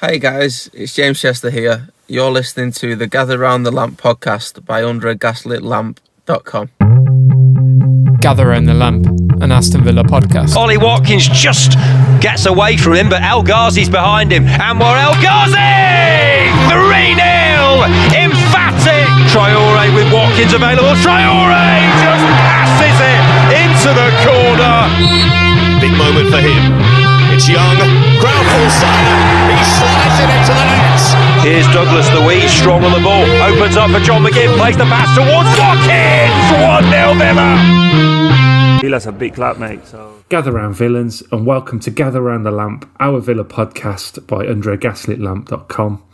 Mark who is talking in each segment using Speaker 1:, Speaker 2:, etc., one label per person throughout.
Speaker 1: Hey guys, it's James Chester here. You're listening to the Gather Round the Lamp podcast by UnderAGaslitLamp.com.
Speaker 2: Gather Round the Lamp, an Aston Villa podcast.
Speaker 3: Ollie Watkins just gets away from him, but El Ghazi's behind him. Anwar El Ghazi! 3 0! Emphatic! Traore with Watkins available. Traore just passes it into the corner.
Speaker 4: Big moment for him. It's Young. Ground full side. He slides it into the net.
Speaker 3: Here's Douglas Luiz, strong on the ball. Opens up for John McGinn, plays the pass towards Watkins! 1 0 Villa.
Speaker 5: Villa's a big club, mate. So
Speaker 6: Gather round villains and welcome to Gather Round the Lamp, our Villa podcast by UnderAGaslitLamp.com.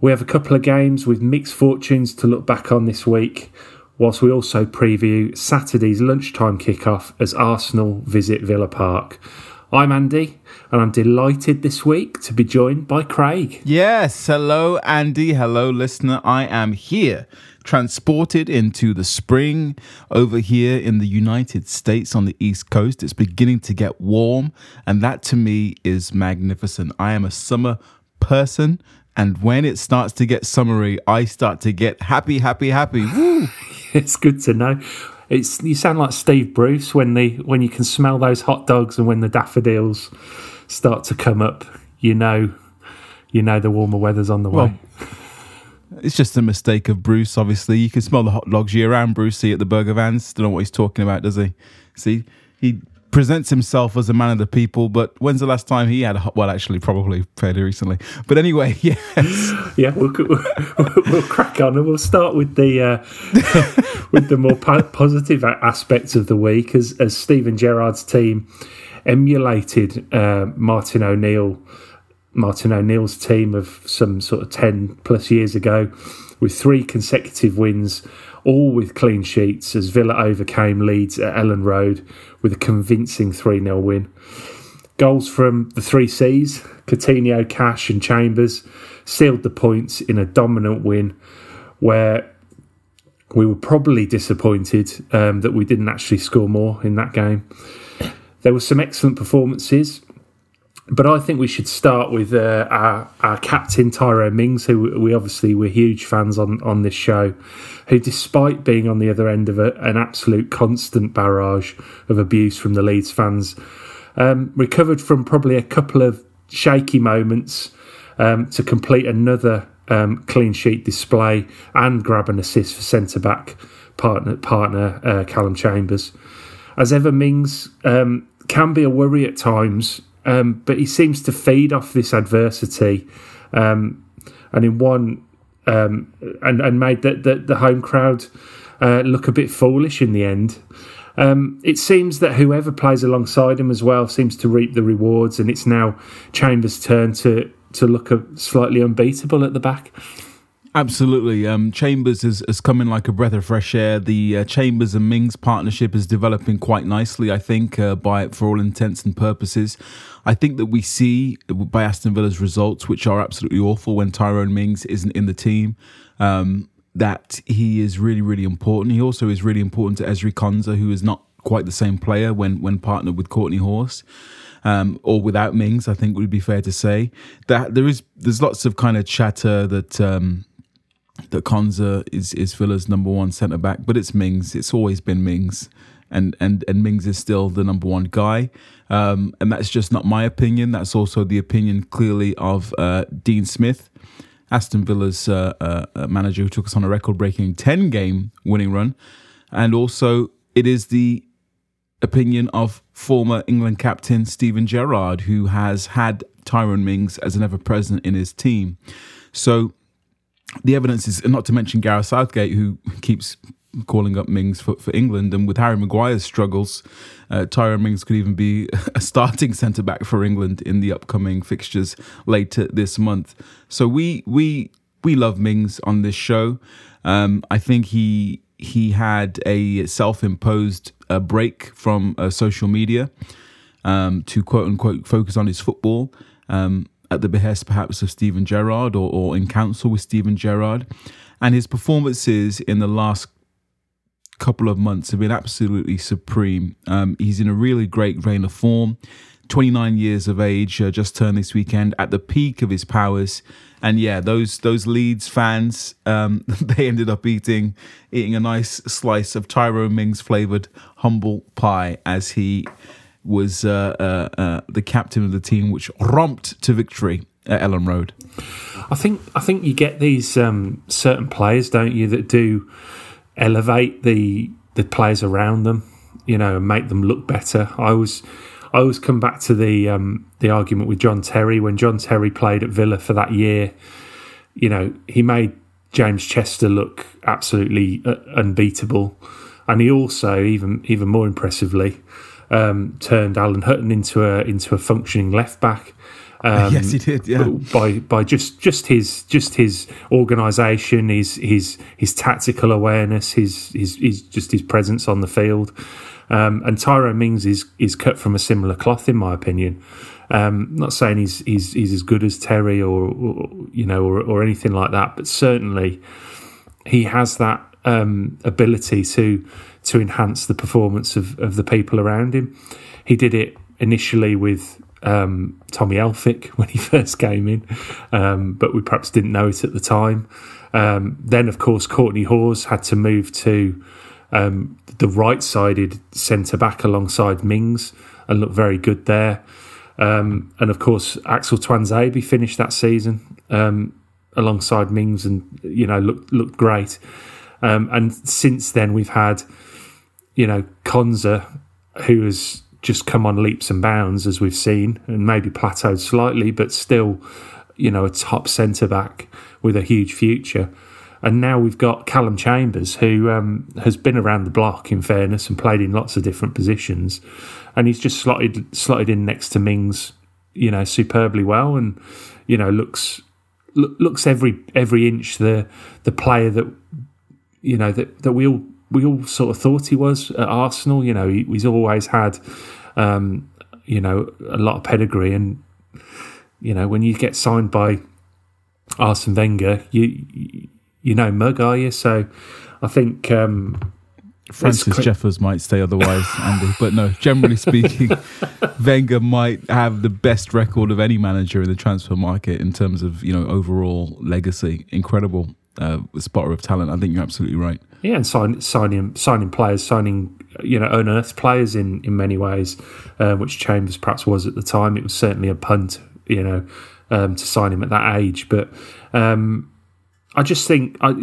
Speaker 6: We have a couple of games with mixed fortunes to look back on this week, whilst we also preview Saturday's lunchtime kickoff as Arsenal visit Villa Park. I'm Andy, and I'm delighted this week to be joined by Craig.
Speaker 7: Yes, hello, Andy. Hello, listener. I am here, transported into the spring over here in the United States on the East Coast. It's beginning to get warm, and that to me is magnificent. I am a summer person. And when it starts to get summery, I start to get happy, happy, happy. Woo!
Speaker 6: It's good to know. It's you sound like Steve Bruce when the when you can smell those hot dogs and when the daffodils start to come up. You know, you know the warmer weather's on the
Speaker 7: Well,
Speaker 6: way.
Speaker 7: It's just a mistake of Bruce, obviously. You can smell the hot dogs year round, Brucey, at the Burger Vans. Don't know what he's talking about, does he? See, he presents himself as a man of the people, but when's the last time he had a well, actually, probably fairly recently. But anyway, yes.
Speaker 6: Yeah, we'll, we'll crack on and we'll start with the uh, with the more po- positive aspects of the week as as Steven Gerrard's team emulated uh, Martin O'Neill. Martin O'Neill's team of some sort of 10 plus years ago with three consecutive wins, all with clean sheets as Villa overcame Leeds at Elland Road with a convincing 3 0 win. Goals from the three C's, Coutinho, Cash, and Chambers, sealed the points in a dominant win where we were probably disappointed um, that we didn't actually score more in that game. There were some excellent performances, but I think we should start with uh, our, our captain Tyrone Mings, who we obviously we're huge fans on on this show, who despite being on the other end of a, an absolute constant barrage of abuse from the Leeds fans, um, recovered from probably a couple of shaky moments um, to complete another um, clean sheet display and grab an assist for centre back partner partner uh, Callum Chambers. As ever, Mings um, can be a worry at times, um, but he seems to feed off this adversity, um, and in one um, and and made the the, the home crowd uh, look a bit foolish in the end. Um, it seems that whoever plays alongside him as well seems to reap the rewards, and it's now Chambers' turn to to look slightly unbeatable at the back.
Speaker 7: Absolutely. Um, Chambers has, has come in like a breath of fresh air. The uh, Chambers and Mings partnership is developing quite nicely, I think, uh, by for all intents and purposes. I think that we see by Aston Villa's results, which are absolutely awful when Tyrone Mings isn't in the team, um, that he is really, really important. He also is really important to Ezri Konsa, who is not quite the same player when when partnered with Courtney Hause um, or without Mings. I think would be fair to say that there is there's lots of kind of chatter that. Um, that Konsa is is Villa's number one centre back, but it's Mings. It's always been Mings, and and and Mings is still the number one guy. Um, and that's just not my opinion. That's also the opinion clearly of uh, Dean Smith, Aston Villa's uh, uh, uh, manager, who took us on a record-breaking ten game winning run, and also it is the opinion of former England captain Steven Gerrard, who has had Tyrone Mings as an ever present in his team. So the evidence is not to mention Gareth Southgate, who keeps calling up Mings for, for England. And with Harry Maguire's struggles, uh, Mings could even be a starting centre back for England in the upcoming fixtures later this month. So we we we love Mings on this show. Um, I think he he had a self-imposed uh, break from uh, social media um, to quote unquote focus on his football. Um, at the behest perhaps of Steven Gerrard or, or in council with Steven Gerrard. And his performances in the last couple of months have been absolutely supreme. Um, he's in a really great vein of form. 29 years of age, uh, just turned this weekend at the peak of his powers. And yeah, those those Leeds fans, um, they ended up eating eating a nice slice of Tyrone Mings flavored humble pie as he was uh, uh, uh, the captain of the team, which romped to victory at Elland Road.
Speaker 6: I think I think you get these um, certain players, don't you, that do elevate the the players around them, you know, and make them look better. I always I always come back to the um, the argument with John Terry when John Terry played at Villa for that year. You know, he made James Chester look absolutely uh, unbeatable, and he also even even more impressively um, turned Alan Hutton into a into a functioning left back. Um,
Speaker 7: yes, he did. Yeah,
Speaker 6: by by just just his just his organisation, his his his tactical awareness, his his, his just his presence on the field. Um, and Tyrone Mings is is cut from a similar cloth, in my opinion. Um, not saying he's he's he's as good as Terry or, or you know or, or anything like that, but certainly he has that um, ability to to enhance the performance of, of the people around him. He did it initially with um, Tommy Elphick when he first came in, um, but we perhaps didn't know it at the time. Um, then, of course, Courtney Hause had to move to um, the right sided centre back alongside Mings and looked very good there. Um, and of course, Axel Tuanzebe finished that season um, alongside Mings and, you know, looked, looked great. and since then, we've had, you know, Konsa, who has just come on leaps and bounds as we've seen, and maybe plateaued slightly, but still, you know, a top centre back with a huge future. And now we've got Callum Chambers, who um, has been around the block, in fairness, and played in lots of different positions, and he's just slotted slotted in next to Mings, you know, superbly well, and you know looks looks every every inch the the player that you know that that we all we all sort of thought he was at Arsenal. You know, he, he's always had um, you know, a lot of pedigree. And, you know, when you get signed by Arsene Wenger, you, you know, mug, are you? So I think. Um,
Speaker 7: Francis Jeffers might say otherwise, Andy. But no, generally speaking, Wenger might have the best record of any manager in the transfer market in terms of you know overall legacy. Incredible uh, spotter of talent. I think you're absolutely right.
Speaker 6: Yeah, and sign, signing signing players, signing you know unearthed players in in many ways, uh, which Chambers perhaps was at the time. It was certainly a punt, you know, um, to sign him at that age. But um, I just think I,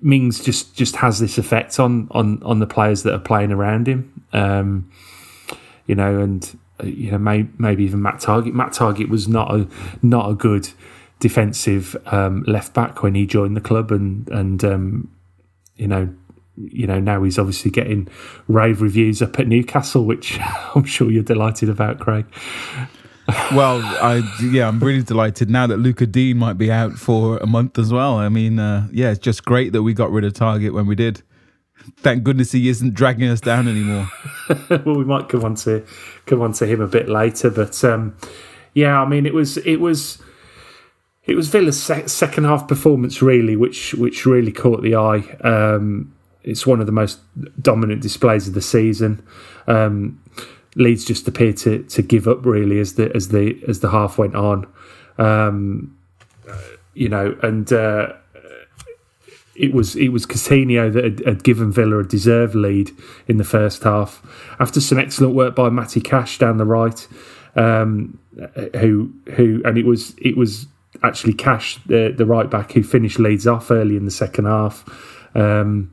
Speaker 6: Mings just just has this effect on on on the players that are playing around him. Um, you know, and uh, you know, may, maybe even Matt Targett. Matt Targett was not a not a good defensive um, left back when he joined the club, and and um, you know you know, now he's obviously getting rave reviews up at Newcastle, which I'm sure you're delighted about, Craig.
Speaker 7: well, I yeah, I'm really delighted now that Luca Digne might be out for a month as well. I mean, uh, yeah, it's just great that we got rid of Targett when we did. Thank goodness he isn't dragging us down anymore.
Speaker 6: well, we might come on to come on to him a bit later, but um, yeah, I mean, it was it was it was Villa's second half performance really, which which really caught the eye. Um, it's one of the most dominant displays of the season. Um, Leeds just appeared to to give up really as the as the as the half went on. Um, you know, and uh, it was it was Coutinho that had, had, given Villa a deserved lead in the first half after some excellent work by Matty Cash down the right, um, who who and it was it was actually Cash the the right back who finished Leeds off early in the second half. Um,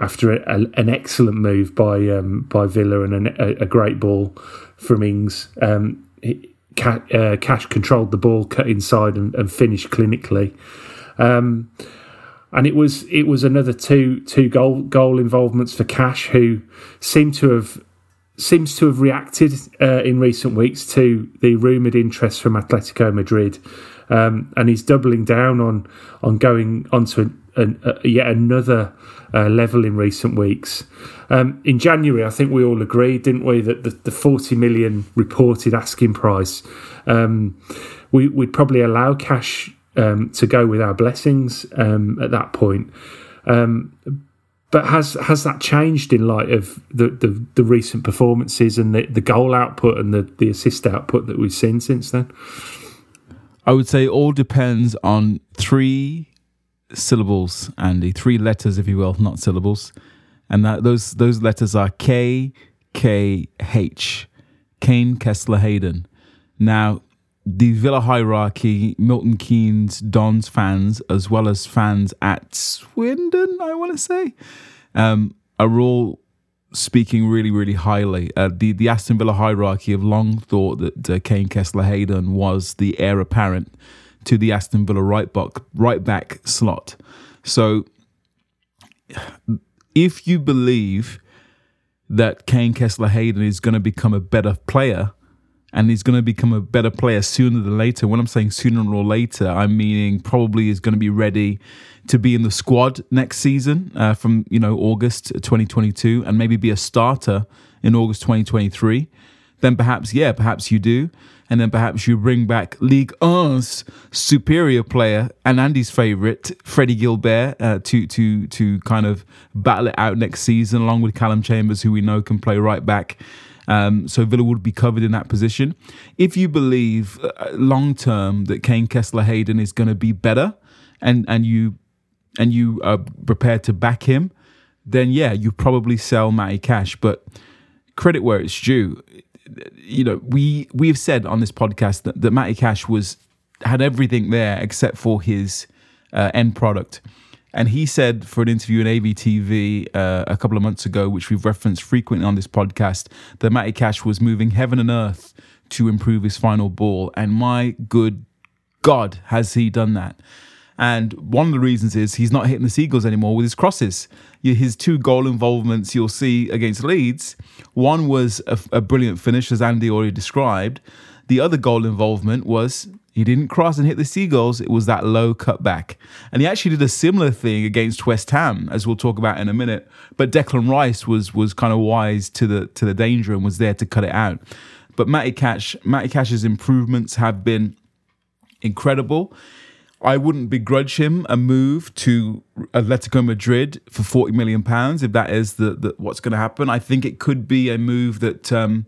Speaker 6: after a, a, an excellent move by um, by Villa and a, a, great ball from Ings. Um, uh, Cash controlled the ball, cut inside, and, and finished clinically. Um, and it was it was another two two goal goal involvements for Cash, who seemed to have seems to have reacted uh, in recent weeks to the rumoured interest from Atletico Madrid, um, and he's doubling down on on going onto an, a, yet another uh, level in recent weeks. Um, in January, I think we all agreed, didn't we, that the, the 40 million reported asking price, um, we, would probably allow cash um, to go with our blessings um, at that point. Um, but has has that changed in light of the, the, the recent performances and the, the goal output and the, the assist output that we've seen since then?
Speaker 7: I would say all depends on three syllables, Andy, three letters, if you will, not syllables, and that those those letters are K K H, Kaine Kesler Hayden. Now, the Villa hierarchy, Milton Keynes, Dons fans, as well as fans at Swindon, I want to say, um, are all speaking really, really highly. Uh, the the Aston Villa hierarchy have long thought that uh, Kaine Kesler Hayden was the heir apparent to the Aston Villa right back right back slot. So, if you believe that Kaine Kesler Hayden is going to become a better player. And he's going to become a better player sooner than later. When I'm saying sooner or later, I'm meaning probably is going to be ready to be in the squad next season uh, from you know August 2022 and maybe be a starter in August 2023, then perhaps yeah, perhaps you do, and then perhaps you bring back League One's superior player and Andy's favorite Freddie Guilbert uh, to to to kind of battle it out next season along with Callum Chambers, who we know can play right back. Um, so Villa would be covered in that position. If you believe uh, long term that Kaine Kesler Hayden is going to be better, and and you and you are prepared to back him, then yeah, you probably sell Matty Cash. But credit where it's due. You know, we we've said on this podcast that, that Matty Cash was had everything there except for his uh, end product. And he said for an interview in AVTV uh, a couple of months ago, which we've referenced frequently on this podcast, that Matty Cash was moving heaven and earth to improve his final ball. And my good God, has he done that? And one of the reasons is he's not hitting the Seagulls anymore with his crosses. His two goal involvements you'll see against Leeds, one was a, a brilliant finish, as Andy already described. The other goal involvement was he didn't cross and hit the Seagulls, it was that low cutback. And he actually did a similar thing against West Ham, as we'll talk about in a minute. But Declan Rice was was kind of wise to the to the danger and was there to cut it out. But Matty Cash, Matty Cash's improvements have been incredible. I wouldn't begrudge him a move to Atletico Madrid for forty million pounds if that is the, the what's going to happen. I think it could be a move that um,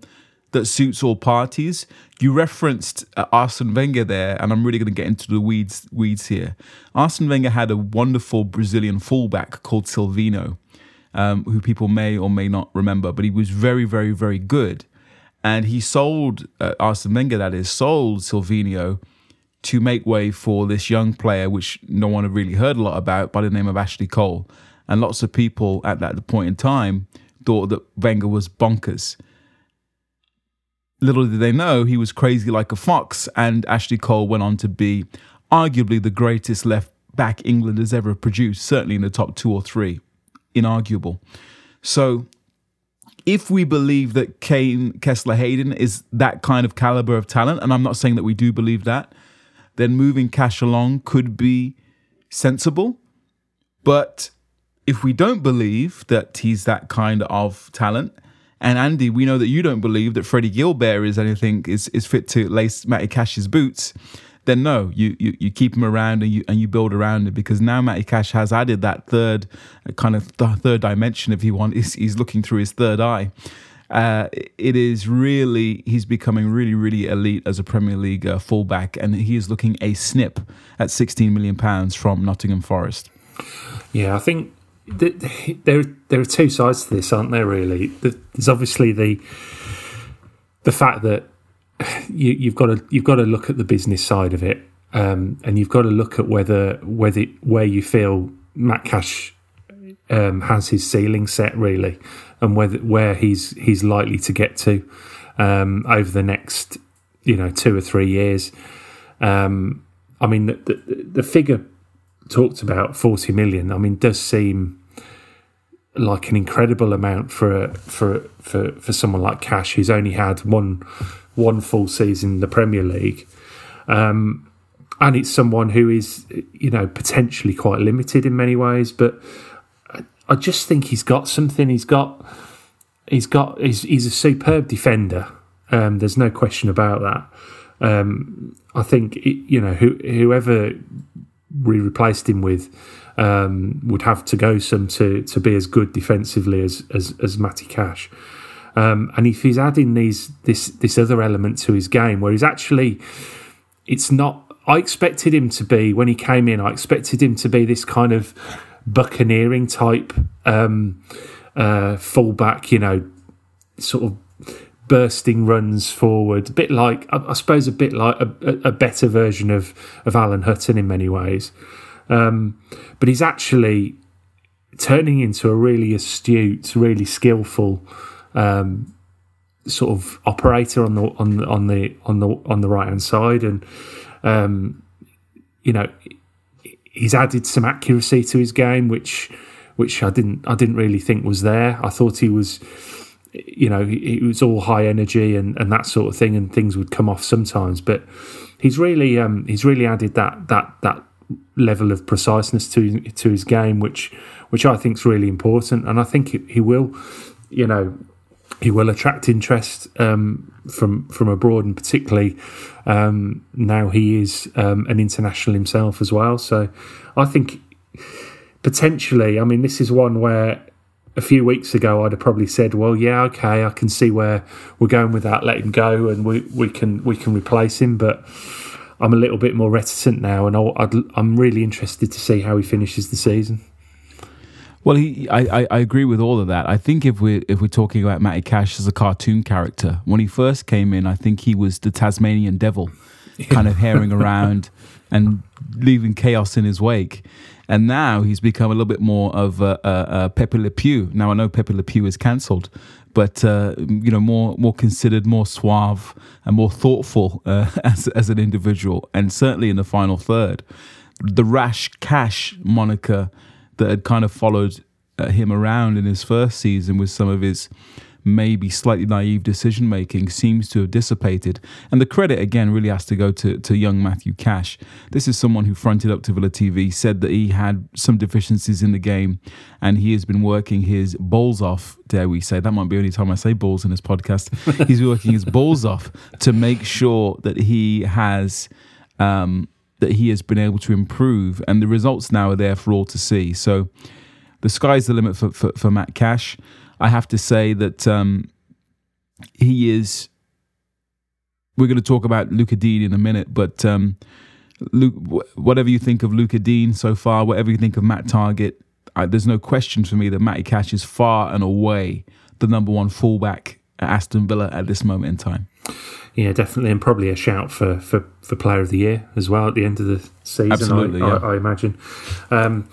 Speaker 7: that suits all parties. You referenced uh, Arsene Wenger there, and I'm really going to get into the weeds weeds here. Arsene Wenger had a wonderful Brazilian fullback called Silvinho, um, who people may or may not remember, but he was very, very, very good. And he sold uh, Arsene Wenger, that is, sold Silvinho to make way for this young player, which no one had really heard a lot about, by the name of Ashley Cole. And lots of people at that point in time thought that Wenger was bonkers. Little did they know he was crazy like a fox, and Ashley Cole went on to be arguably the greatest left back England has ever produced, certainly in the top two or three, inarguable. So, if we believe that Kaine Kesler Hayden is that kind of caliber of talent, and I'm not saying that we do believe that, then moving cash along could be sensible. But if we don't believe that he's that kind of talent, and Andy, we know that you don't believe that Freddie Guilbert is anything is, is fit to lace Matty Cash's boots, then no, you, you you keep him around and you and you build around it because now Matty Cash has added that third kind of th- third dimension, if you want. He's, he's looking through his third eye. Uh, it is really he's becoming really really elite as a Premier League uh, fullback, and he is looking a snip at 16 million pounds from Nottingham Forest.
Speaker 6: Yeah, I think th- there there are two sides to this, aren't there? Really, there's obviously the the fact that you, you've got to you've got to look at the business side of it, um, and you've got to look at whether whether where you feel Matt Cash um, has his ceiling set really, and whether where he's he's likely to get to um, over the next you know two or three years. Um, I mean, the, the, the figure talked about forty million. I mean, does seem like an incredible amount for for for for someone like Cash, who's only had one one full season in the Premier League. Um, and it's someone who is, you know, potentially quite limited in many ways, but I just think he's got something. He's got, he's got, he's, he's a superb defender. Um, there's no question about that. Um, I think you know who, whoever we replaced him with um, would have to go some to to be as good defensively as as, as Matty Cash. Um, and if he's adding these this this other element to his game, where he's actually, it's not. I expected him to be when he came in. I expected him to be this kind of buccaneering type um, uh, fullback. You know, sort of bursting runs forward, a bit like I, I suppose a bit like a, a, better version of of Alan Hutton in many ways. Um, but he's actually turning into a really astute, really skillful um, sort of operator on the on the on the on the on the right hand side, and um, you know he's added some accuracy to his game, which which I didn't I didn't really think was there. I thought he was you know it was all high energy and, and that sort of thing, and things would come off sometimes. But he's really um, he's really added that that that level of preciseness to to his game, which which I think is really important, and I think he will, you know, he will attract interest um, from from abroad, and particularly um, now he is um, an international himself as well. So I think potentially, I mean, this is one where a few weeks ago I'd have probably said, "Well, yeah, okay, I can see where we're going with that. Let him go, and we, we can we can replace him." But I'm a little bit more reticent now, and i am really interested to see how he finishes the season.
Speaker 7: Well, he, I, I agree with all of that. I think if we're if we're talking about Matty Cash as a cartoon character, when he first came in, I think he was the Tasmanian devil, kind of herring around and leaving chaos in his wake. And now he's become a little bit more of a, a, a Pepe Le Pew. Now I know Pepe Le Pew is cancelled, but uh, you know more more considered, more suave, and more thoughtful uh, as as an individual. And certainly in the final third, the rash cash moniker that had kind of followed uh, him around in his first season with some of his maybe slightly naive decision making seems to have dissipated. And the credit again really has to go to, to young Matthew Cash. This is someone who fronted up to Villa TV, said that he had some deficiencies in the game, and he has been working his balls off, dare we say. That might be the only time I say balls in this podcast. He's working his balls off to make sure that he has um, that he has been able to improve, and the results now are there for all to see. So the sky's the limit for, for, for Matt Cash. I have to say that um, he is. We're going to talk about Luca Digne in a minute, but um, Luke, whatever you think of Luca Digne so far, whatever you think of Matt Targett, I, there's no question for me that Matty Cash is far and away the number one fullback at Aston Villa at this moment in time.
Speaker 6: Yeah, definitely, and probably a shout for, for, for Player of the Year as well at the end of the season.
Speaker 7: Absolutely, I,
Speaker 6: yeah. I, I imagine. Um,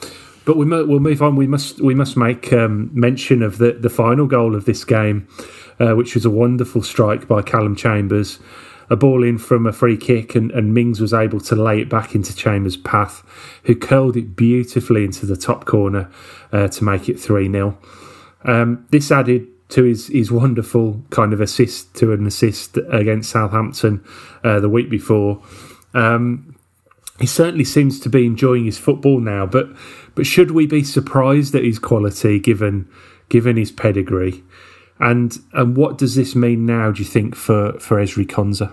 Speaker 6: but we we'll move on. We must we must make um, mention of the the final goal of this game, uh, which was a wonderful strike by Callum Chambers, a ball in from a free kick, and, and Mings was able to lay it back into Chambers' path, who curled it beautifully into the top corner uh, to make it three 0 um, This added to his his wonderful kind of assist to an assist against Southampton uh, the week before. Um, he certainly seems to be enjoying his football now, but but should we be surprised at his quality given given his pedigree? And and what does this mean now? Do you think for for Ezri Konsa?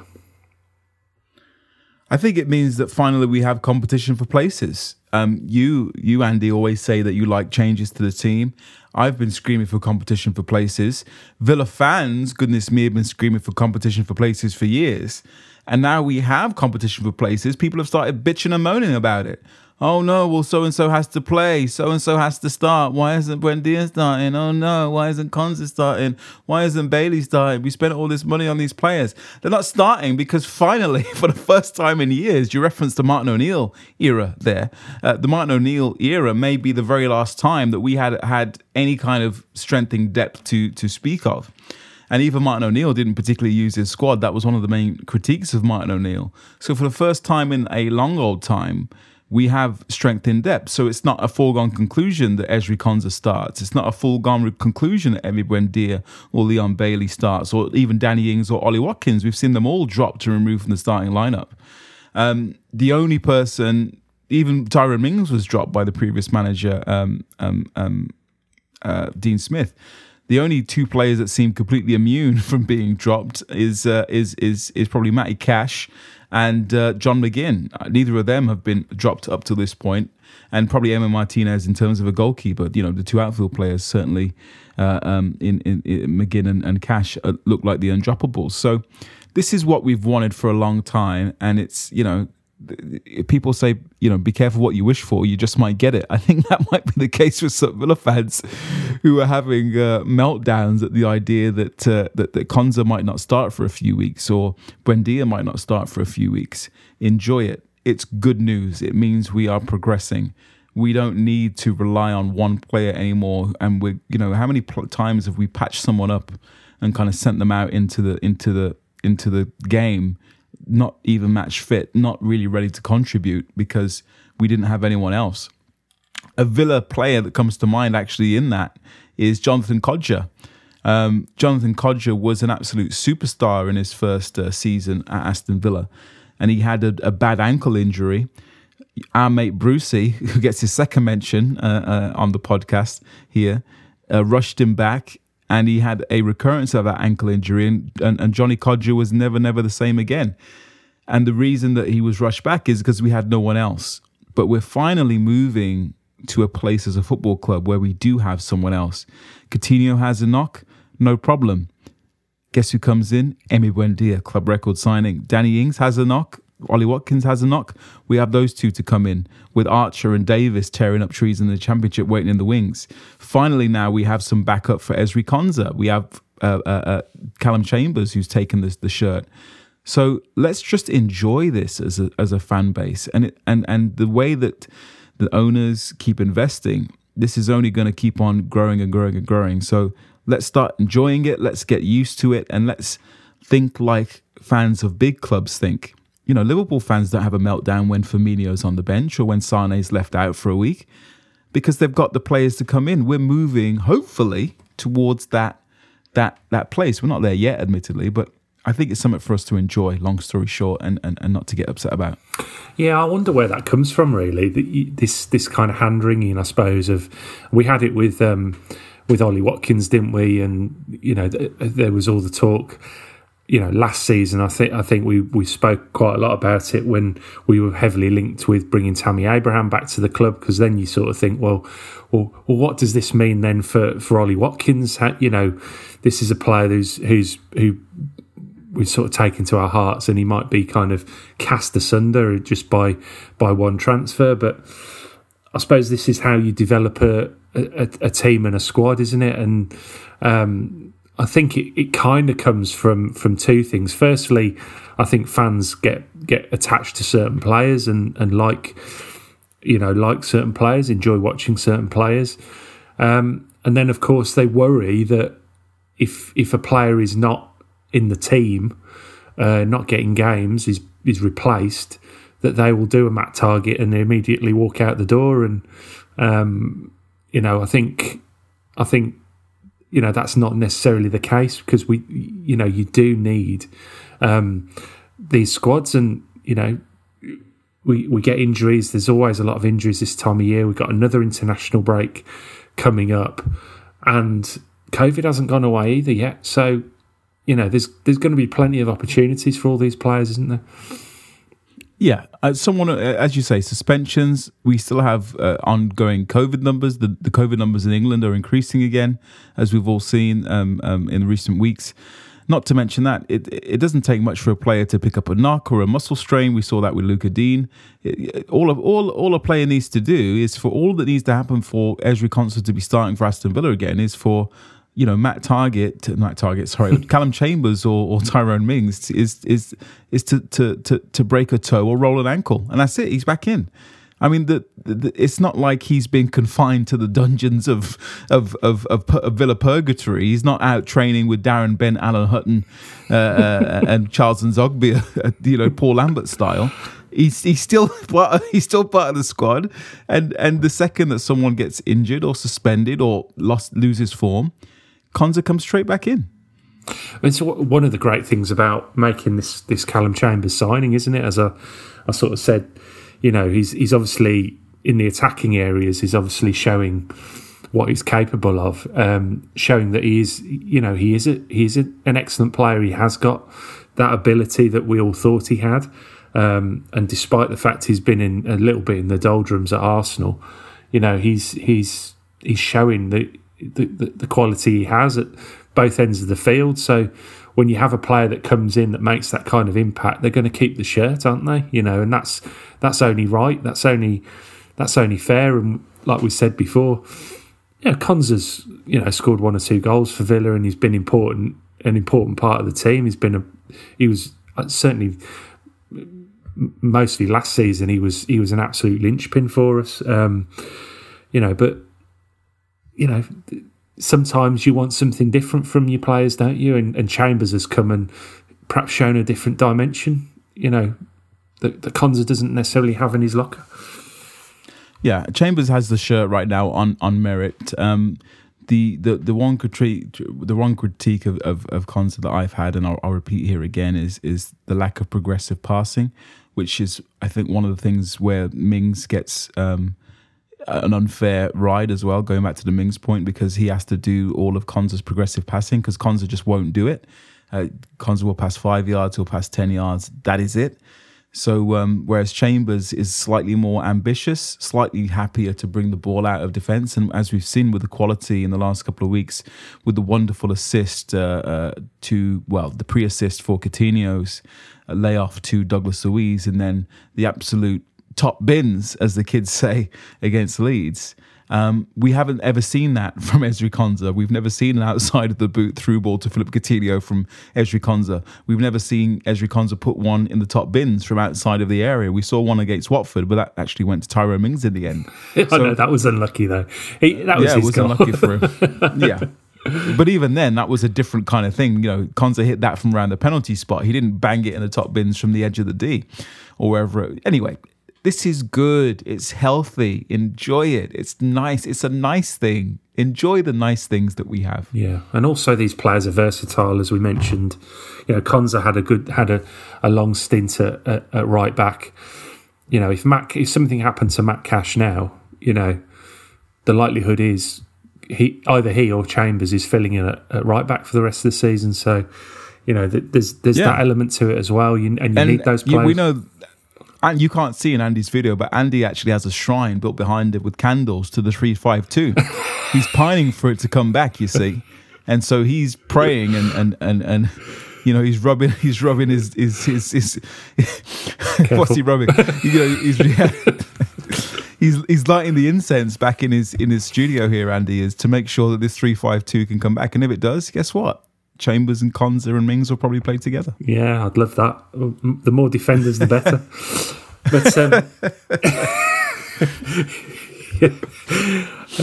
Speaker 7: I think it means that finally we have competition for places. Um, you, you, Andy, always say that you like changes to the team. I've been screaming for competition for places. Villa fans, goodness me, have been screaming for competition for places for years. And now we have competition for places. People have started bitching and moaning about it oh no, well, so and so has to play, so and so has to start. Why isn't Buendia starting? Oh no, why isn't Konsa starting? Why isn't Bailey starting? We spent all this money on these players. They're not starting because finally, for the first time in years, you referenced the Martin O'Neill era there. Uh, the Martin O'Neill era may be the very last time that we had had any kind of strengthening depth to to speak of. And even Martin O'Neill didn't particularly use his squad. That was one of the main critiques of Martin O'Neill. So for the first time in a long old time, we have strength in depth. So it's not a foregone conclusion that Ezri Konsa starts. It's not a foregone conclusion that Emi Buendia or Leon Bailey starts, or even Danny Ings or Ollie Watkins. We've seen them all drop to remove from the starting lineup. Um, the only person, even Tyrone Mings was dropped by the previous manager, um, um, um uh, Dean Smith. The only two players that seem completely immune from being dropped is uh, is is is probably Matty Cash and uh, John McGinn. Neither of them have been dropped up to this point, and probably Emi Martinez in terms of a goalkeeper. You know, the two outfield players certainly uh, um, in, in, in, McGinn and, and Cash uh, look like the undroppables. So this is what we've wanted for a long time, and it's you know people say, you know, be careful what you wish for. You just might get it. I think that might be the case with some Villa fans who are having uh, meltdowns at the idea that, uh, that that Konsa might not start for a few weeks or Buendia might not start for a few weeks. Enjoy it. It's good news. It means we are progressing. We don't need to rely on one player anymore. And we're, you know, how many pl- times have we patched someone up and kind of sent them out into the into the into the game? Not even match fit, not really ready to contribute because we didn't have anyone else. A Villa player that comes to mind actually in that is Jonathan Kodjia. Um, Jonathan Kodjia was an absolute superstar in his first uh, season at Aston Villa, and he had a, a, bad ankle injury. Our mate Brucey, who gets his second mention uh, uh, on the podcast here, uh, rushed him back and he had a recurrence of that ankle injury, and, and, and Johnny Kodjia was never, never the same again. And the reason that he was rushed back is because we had no one else. But we're finally moving to a place as a football club where we do have someone else. Coutinho has a knock, no problem. Guess who comes in? Emi Buendia, club record signing. Danny Ings has a knock, Ollie Watkins has a knock. We have those two to come in with Archer and Davis tearing up trees in the championship, waiting in the wings. Finally, now we have some backup for Ezri Konsa. We have uh, uh, uh, Callum Chambers who's taken this, the shirt. So let's just enjoy this as a, as a fan base, and it, and and the way that the owners keep investing, this is only going to keep on growing and growing and growing. So let's start enjoying it. Let's get used to it, and let's think like fans of big clubs think you know, Liverpool fans don't have a meltdown when Firmino's on the bench or when Sane's left out for a week because they've got the players to come in. We're moving, hopefully, towards that that that place. We're not there yet, admittedly, but I think it's something for us to enjoy. Long story short, and and, and not to get upset about.
Speaker 6: Yeah, I wonder where that comes from. Really, this this kind of hand wringing, I suppose. Of we had it with um, with Ollie Watkins, didn't we? And you know, there was all the talk you know, last season, I think I think we we spoke quite a lot about it when we were heavily linked with bringing Tammy Abraham back to the club because then you sort of think, well, well, well, what does this mean then for for Ollie Watkins? How, you know, this is a player who's who's who we've sort of taken to our hearts, and he might be kind of cast asunder just by by one transfer. But I suppose this is how you develop a a, a team and a squad, isn't it? And um, I think it, it kind of comes from from two things. Firstly, I think fans get get attached to certain players and and like you know like certain players, enjoy watching certain players, um, and then of course they worry that if if a player is not in the team, uh, not getting games, is is replaced, that they will do a Matt target and they immediately walk out the door. And um, you know, I think I think you know that's not necessarily the case because we you know you do need um, these squads and you know we we get injuries. There's always a lot of injuries this time of year. We've got another international break coming up and covid hasn't gone away either yet. So you know there's there's going to be plenty of opportunities for all these players isn't there
Speaker 7: yeah, uh, someone, uh, as you say, suspensions. We still have uh, ongoing COVID numbers. The, the COVID numbers in England are increasing again, as we've all seen um, um, in recent weeks. Not to mention that it it doesn't take much for a player to pick up a knock or a muscle strain. We saw that with Luca Digne. It, all of all all a player needs to do is for all that needs to happen for Ezri Konsa to be starting for Aston Villa again is for you know Matt Targett, Matt Targett, sorry, Callum Chambers or, or Tyrone Mings is is is to, to to to break a toe or roll an ankle, and that's it. He's back in. I mean, the, the, it's not like he's been confined to the dungeons of of, of of, of Villa Purgatory. He's not out training with Darren Ben, Alan Hutton, uh, uh, and Charles and uh, you know, Paul Lambert style. He's he's still part, he's still part of the squad, and and the second that someone gets injured or suspended or lost loses form, Konsa comes straight back in.
Speaker 6: It's one of the great things about making this this Callum Chambers signing, isn't it? As I, I sort of said, you know, he's he's obviously in the attacking areas. He's obviously showing what he's capable of, um, showing that he is, you know, he is a, he is a, an excellent player. He has got that ability that we all thought he had. Um, and despite the fact he's been in a little bit in the doldrums at Arsenal, you know, he's he's he's showing the the, quality he has at both ends of the field. So when you have a player that comes in that makes that kind of impact, they're going to keep the shirt, aren't they? You know, and that's that's only right. That's only that's only fair. And like we said before, yeah, Konsa's you know scored one or two goals for Villa, and he's been important, an important part of the team. He's been a, he was uh, certainly mostly last season. He was he was an absolute linchpin for us. Um, you know, but you know, sometimes you want something different from your players, don't you? And, and Chambers has come and perhaps shown a different dimension. You know, that, that doesn't necessarily have in his locker.
Speaker 7: Yeah, Chambers has the shirt right now on on merit. Um, the, the the one critique the one critique of, of, of that I've had, and I'll, I'll, repeat here again, is is the lack of progressive passing, which is I think one of the things where Mings gets um, an unfair ride as well. Going back to the Mings point, because he has to do all of Konsa's progressive passing, because Konsa just won't do it. Uh, Konsa will pass five yards, he'll pass ten yards. That is it. So, um, whereas Chambers is slightly more ambitious, slightly happier to bring the ball out of defence, and as we've seen with the quality in the last couple of weeks, with the wonderful assist uh, uh, to well, the pre-assist for Coutinho's uh, layoff to Douglas Luiz, and then the absolute top bins, as the kids say, against Leeds. Um, we haven't ever seen that from Ezri Konsa. We've never seen an outside of the boot through ball to Philip Coutinho from Ezri Konsa. We've never seen Ezri Konsa put one in the top bins from outside of the area. We saw one against Watford, but that actually went to Tyrone Mings in the end.
Speaker 6: I so, know that was unlucky though. He, that was
Speaker 7: yeah,
Speaker 6: it
Speaker 7: was goal. unlucky for him. yeah. But even then, that was a different kind of thing. You know, Konsa hit that from around the penalty spot. He didn't bang it in the top bins from the edge of the D or wherever. It, anyway, this is good. It's healthy. Enjoy it. It's nice. It's a nice thing. Enjoy the nice things that we have.
Speaker 6: Yeah, and also these players are versatile, as we mentioned. You know, Konsa had a good had a, a long stint at, at, at right back. You know, if Matt if something happened to Matt Cash now, you know, the likelihood is he either he or Chambers is filling in at, at right back for the rest of the season. So, you know, there's there's yeah. that element to it as well. You, and you and need those players.
Speaker 7: we know and you can't see in Andy's video, but Andy actually has a shrine built behind it with candles to the 352. he's pining for it to come back, you see. And so he's praying and, and, and, and you know, he's rubbing, he's rubbing his, his, his, his what's he rubbing? You know, he's, he's, he's lighting the incense back in his, in his studio here, Andy, is to make sure that this 352 can come back. And if it does, guess what? Chambers and Konsa and Mings will probably play together.
Speaker 6: Yeah, I'd love that. The more defenders, the better. but um,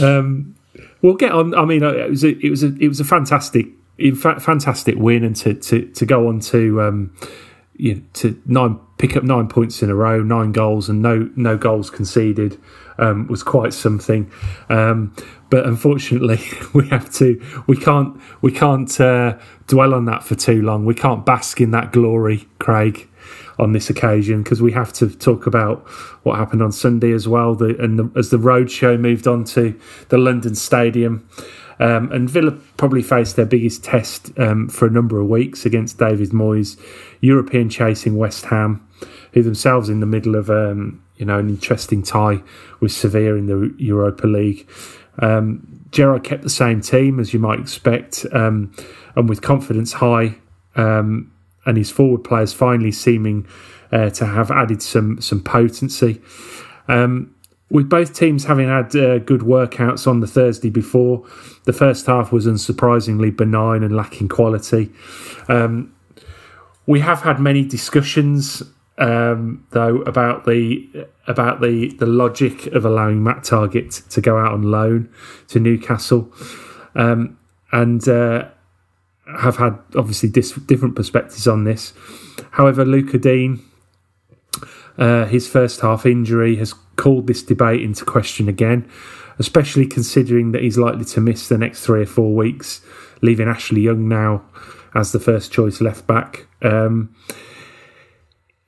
Speaker 6: um, we'll get on. I mean, uh, it was a, it was a, it was a fantastic, in fact, fantastic win, and to to, to go on to um, you know, to nine pick up nine points in a row, nine goals, and no no goals conceded um, was quite something. But unfortunately, we have to. We can't. We can't uh, dwell on that for too long. We can't bask in that glory, Craig, on this occasion because we have to talk about what happened on Sunday as well. The, and the, as the road show moved on to the London Stadium. Um, and Villa probably faced their biggest test um, for a number of weeks against David Moyes, European chasing West Ham, who themselves in the middle of um, you know, an interesting tie with Sevilla in the Europa League. Um, Gerrard kept the same team as you might expect, um, and with confidence high, um, and his forward players finally seeming uh, to have added some some potency. Um, with both teams having had uh, good workouts on the Thursday before, the first half was unsurprisingly benign and lacking quality. Um, we have had many discussions um, though about the about the the logic of allowing Matt Targett to go out on loan to Newcastle, um, and uh, have had obviously dis- different perspectives on this. However, Luca Digne, uh, his first half injury has called this debate into question again, especially considering that he's likely to miss the next three or four weeks, leaving Ashley Young now as the first choice left back. Um,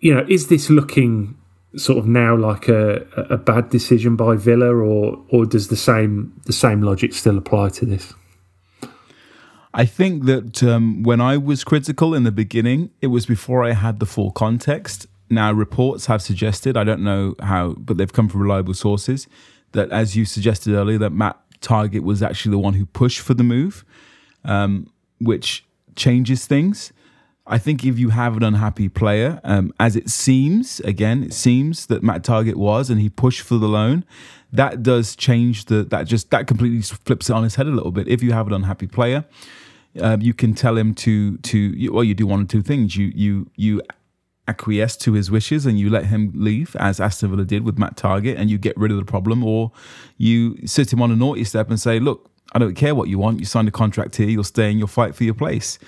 Speaker 6: you know, is this looking sort of now like a, a bad decision by Villa, or or does the same the same logic still apply to this?
Speaker 7: I think that um, when I was critical in the beginning, it was before I had the full context. Now, reports have suggested, I don't know how, but they've come from reliable sources, that as you suggested earlier, that Matt Targett was actually the one who pushed for the move, um, which changes things. I think if you have an unhappy player, um, as it seems, again, it seems that Matt Targett was, and he pushed for the loan, that does change the that just that completely flips it on his head a little bit. If you have an unhappy player, um, you can tell him to to well, you do one or two things. You you you acquiesce to his wishes and you let him leave, as Aston Villa did with Matt Targett, and you get rid of the problem, or you sit him on a naughty step and say, look, I don't care what you want. You signed a contract here. You'll stay and you'll fight for your place.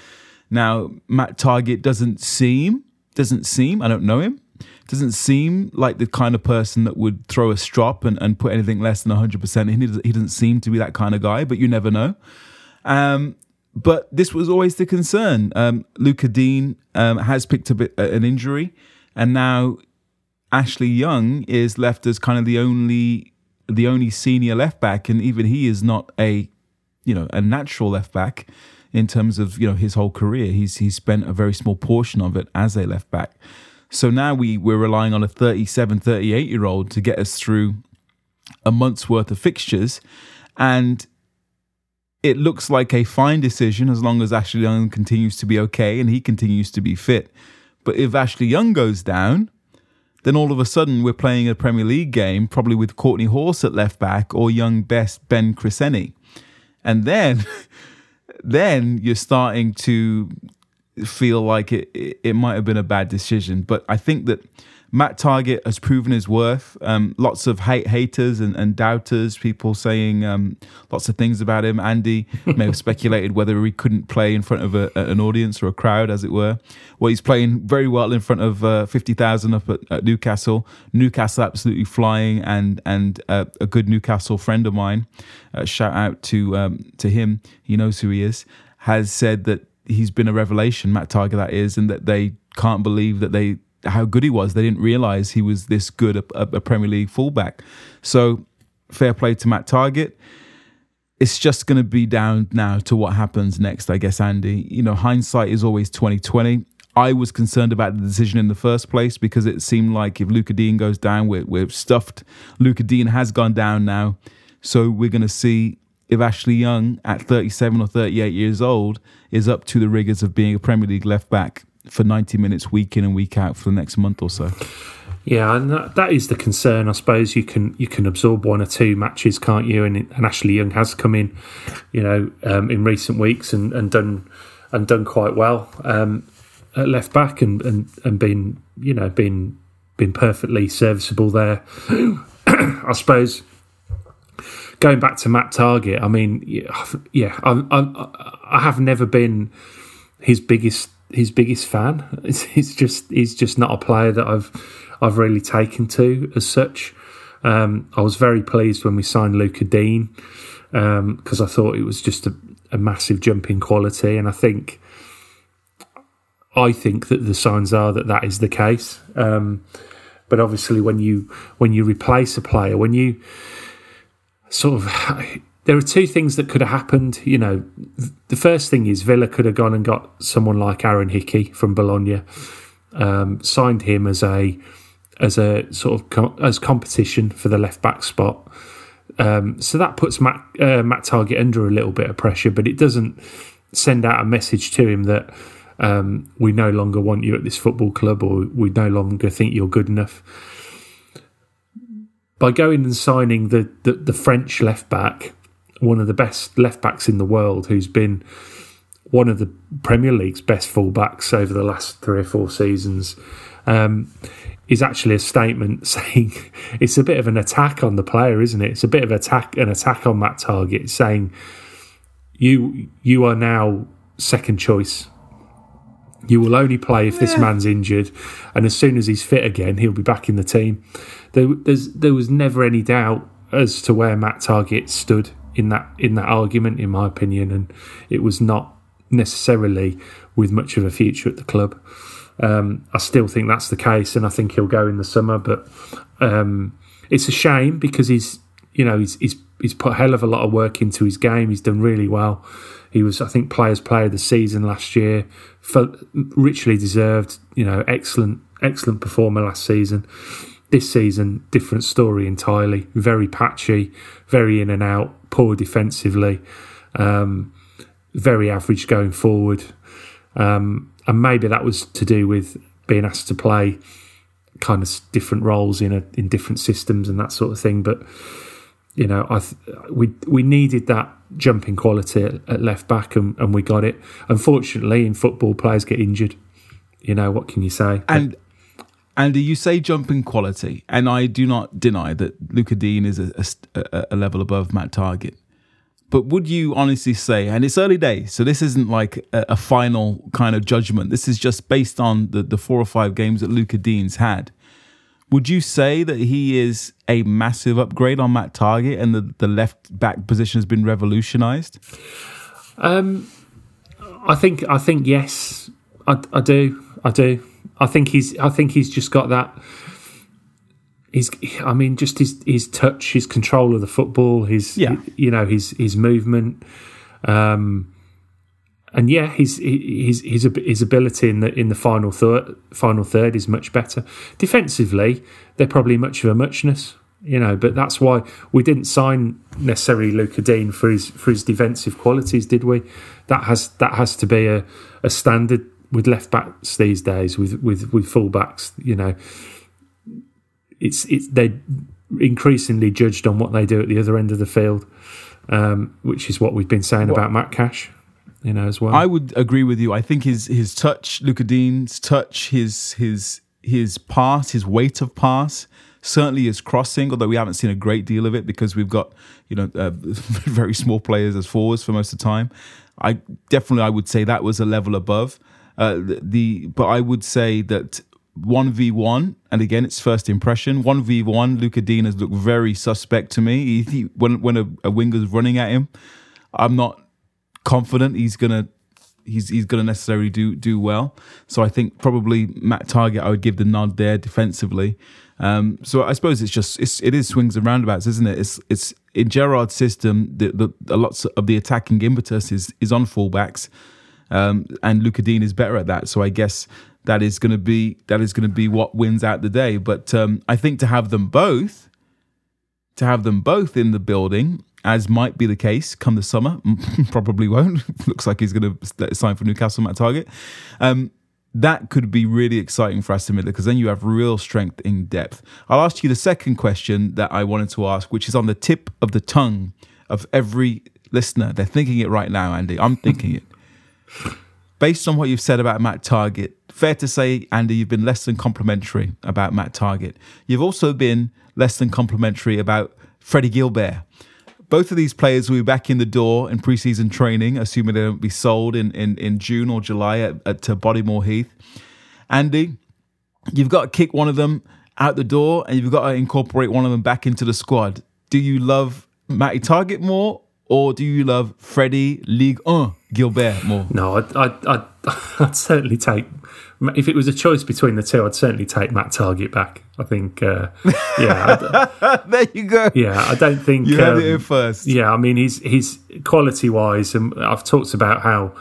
Speaker 7: Now, Matt Targett doesn't seem doesn't seem. I don't know him. Doesn't seem like the kind of person that would throw a strop and, and put anything less than 100% in. He doesn't, he doesn't seem to be that kind of guy, but you never know. Um, but this was always the concern. Um, Lucas Digne um, has picked up an injury, and now Ashley Young is left as kind of the only the only senior left back, and even he is not a you know a natural left back in terms of you know his whole career. He's he's spent a very small portion of it as a left back. So now we we're relying on a 37, 38 year old to get us through a month's worth of fixtures, and it looks like a fine decision as long as Ashley Young continues to be okay and he continues to be fit. But if Ashley Young goes down, then all of a sudden we're playing a Premier League game, probably with Courtney Hause at left back or young best Ben Chrisene. And then then you're starting to feel like it, it, it might have been a bad decision. But I think that Matt Targett has proven his worth. Um, lots of hate haters and, and doubters, people saying um, lots of things about him. Andy may have speculated whether he couldn't play in front of a, an audience or a crowd, as it were. Well, he's playing very well in front of uh, 50,000 up at, at, Newcastle. Newcastle absolutely flying, and and uh, a good Newcastle friend of mine, uh, shout out to um, to him, he knows who he is, has said that he's been a revelation, Matt Targett that is, and that they can't believe that they how good he was. They didn't realize he was this good a, a Premier League fullback. So fair play to Matt Targett. It's just going to be down now to what happens next, I guess, Andy. You know, hindsight is always 2020. I was concerned about the decision in the first place because it seemed like if Lucas Digne goes down, we're, we're stuffed. Lucas Digne has gone down now. So we're going to see if Ashley Young at 37 or 38 years old is up to the rigors of being a Premier League left back for 90 minutes week in and week out for the next month or so.
Speaker 6: Yeah, and that, that is the concern. I suppose you can you can absorb one or two matches, can't you? And, and Ashley Young has come in, you know, um, in recent weeks and, and done and done quite well um, at left back and, and and been you know been been perfectly serviceable there. I suppose going back to Matt Targett, I mean, yeah, I, I, I have never been his biggest his biggest fan. It's, it's, just he's just not a player that I've I've really taken to as such. Um, I was very pleased when we signed Lucas Digne because um, I thought it was just a, a, massive jump in quality, and I think I think that the signs are that that is the case. Um, but obviously, when you when you replace a player, when you sort of there are two things that could have happened. You know, the first thing is Villa could have gone and got someone like Aaron Hickey from Bologna, um, signed him as a as a sort of as competition for the left back spot. Um, so that puts Matt uh, Matt Targett under a little bit of pressure, but it doesn't send out a message to him that um, we no longer want you at this football club or we no longer think you're good enough. By going and signing the, the, the French left back, one of the best left backs in the world, who's been one of the Premier League's best fullbacks over the last three or four seasons, um, is actually a statement saying it's a bit of an attack on the player, isn't it? It's a bit of attack, an attack on that target, saying you you are now second choice. You will only play if this man's injured, and as soon as he's fit again, he'll be back in the team. There, there was never any doubt as to where Matt Targett stood in that in that argument, in my opinion, and it was not necessarily with much of a future at the club. Um, I still think that's the case, and I think he'll go in the summer. But um, it's a shame because he's, you know, he's, he's he's put a hell of a lot of work into his game. He's done really well. He was, I think, Players Player of the Season last year. Felt richly deserved. You know, excellent, excellent performer last season. This season, different story entirely. Very patchy, very in and out, poor defensively, um, very average going forward. Um, and maybe that was to do with being asked to play kind of different roles in a, in different systems and that sort of thing. But you know, I th- we we needed that jumping quality at, left back, and, and we got it. Unfortunately, in football, players get injured. You know, what can you say?
Speaker 7: And Andy, you say jumping quality, and I do not deny that Luca Digne is a, a, a, level above Matt Targett. But would you honestly say, and it's early days, so this isn't like a, a final kind of judgment. This is just based on the, the four or five games that Luca Digne's had. Would you say that he is a massive upgrade on Matt Targett and the, the left back position has been revolutionized?
Speaker 6: Um, I think I think yes, I, I do, I do. I think he's I think he's just got that. He's, I mean, just his his touch, his control of the football, his
Speaker 7: yeah.
Speaker 6: you know his his movement. Um, and yeah, his his his his ability in the in the final third final third is much better. Defensively, they're probably much of a muchness, you know. But that's why we didn't sign necessarily Luca Digne for his for his defensive qualities, did we? That has that has to be a, a standard with left backs these days, with with with full backs. You know, it's it's they're increasingly judged on what they do at the other end of the field, um, which is what we've been saying about Matt Cash you know, as well.
Speaker 7: I would agree with you. I think his his touch, Luca Digne's touch, his his his pass, his weight of pass, certainly his crossing. Although we haven't seen a great deal of it because we've got you know uh, very small players as forwards for most of the time. I definitely I would say that was a level above. Uh, the, but I would say that one v one, and again, it's first impression. One v one, Lucas Digne has looked very suspect to me. He, he, when when a, a winger's running at him, I'm not confident he's gonna he's he's gonna necessarily do do well. So I think probably Matt Targett I would give the nod there defensively. Um, so I suppose it's just it's it is swings and roundabouts, isn't it? It's it's in Gerrard's system. The, the, the lots of the attacking impetus is is on fullbacks, um, and Lucas Digne is better at that. So I guess that is going to be that is going to be what wins out the day. But um, I think to have them both, to have them both in the building as might be the case come the summer. Probably won't. Looks like he's going to sign for Newcastle Matt Targett. Um, that could be really exciting for Aston Villa because then you have real strength in depth. I'll ask you the second question that I wanted to ask, which is on the tip of the tongue of every listener. They're thinking it right now, Andy. I'm thinking it. Based on what you've said about Matt Targett, fair to say, Andy, you've been less than complimentary about Matt Targett. You've also been less than complimentary about Freddie Guilbert. both of these players will be back in the door in preseason training, assuming they don't be sold in, in, in June or July at, at to Bodymoor Heath. Andy, you've got to kick one of them out the door and you've got to incorporate one of them back into the squad. Do you love Matty Targett more or do you love Freddie Ligue 1 Guilbert more?
Speaker 6: No, I'd, I'd, I'd, I'd certainly take if it was a choice between the two, I'd certainly take Matt Targett back. I think, uh,
Speaker 7: yeah. there you go.
Speaker 6: Yeah, I don't think
Speaker 7: you um, it first.
Speaker 6: Yeah, I mean, he's he's quality wise, and I've talked about how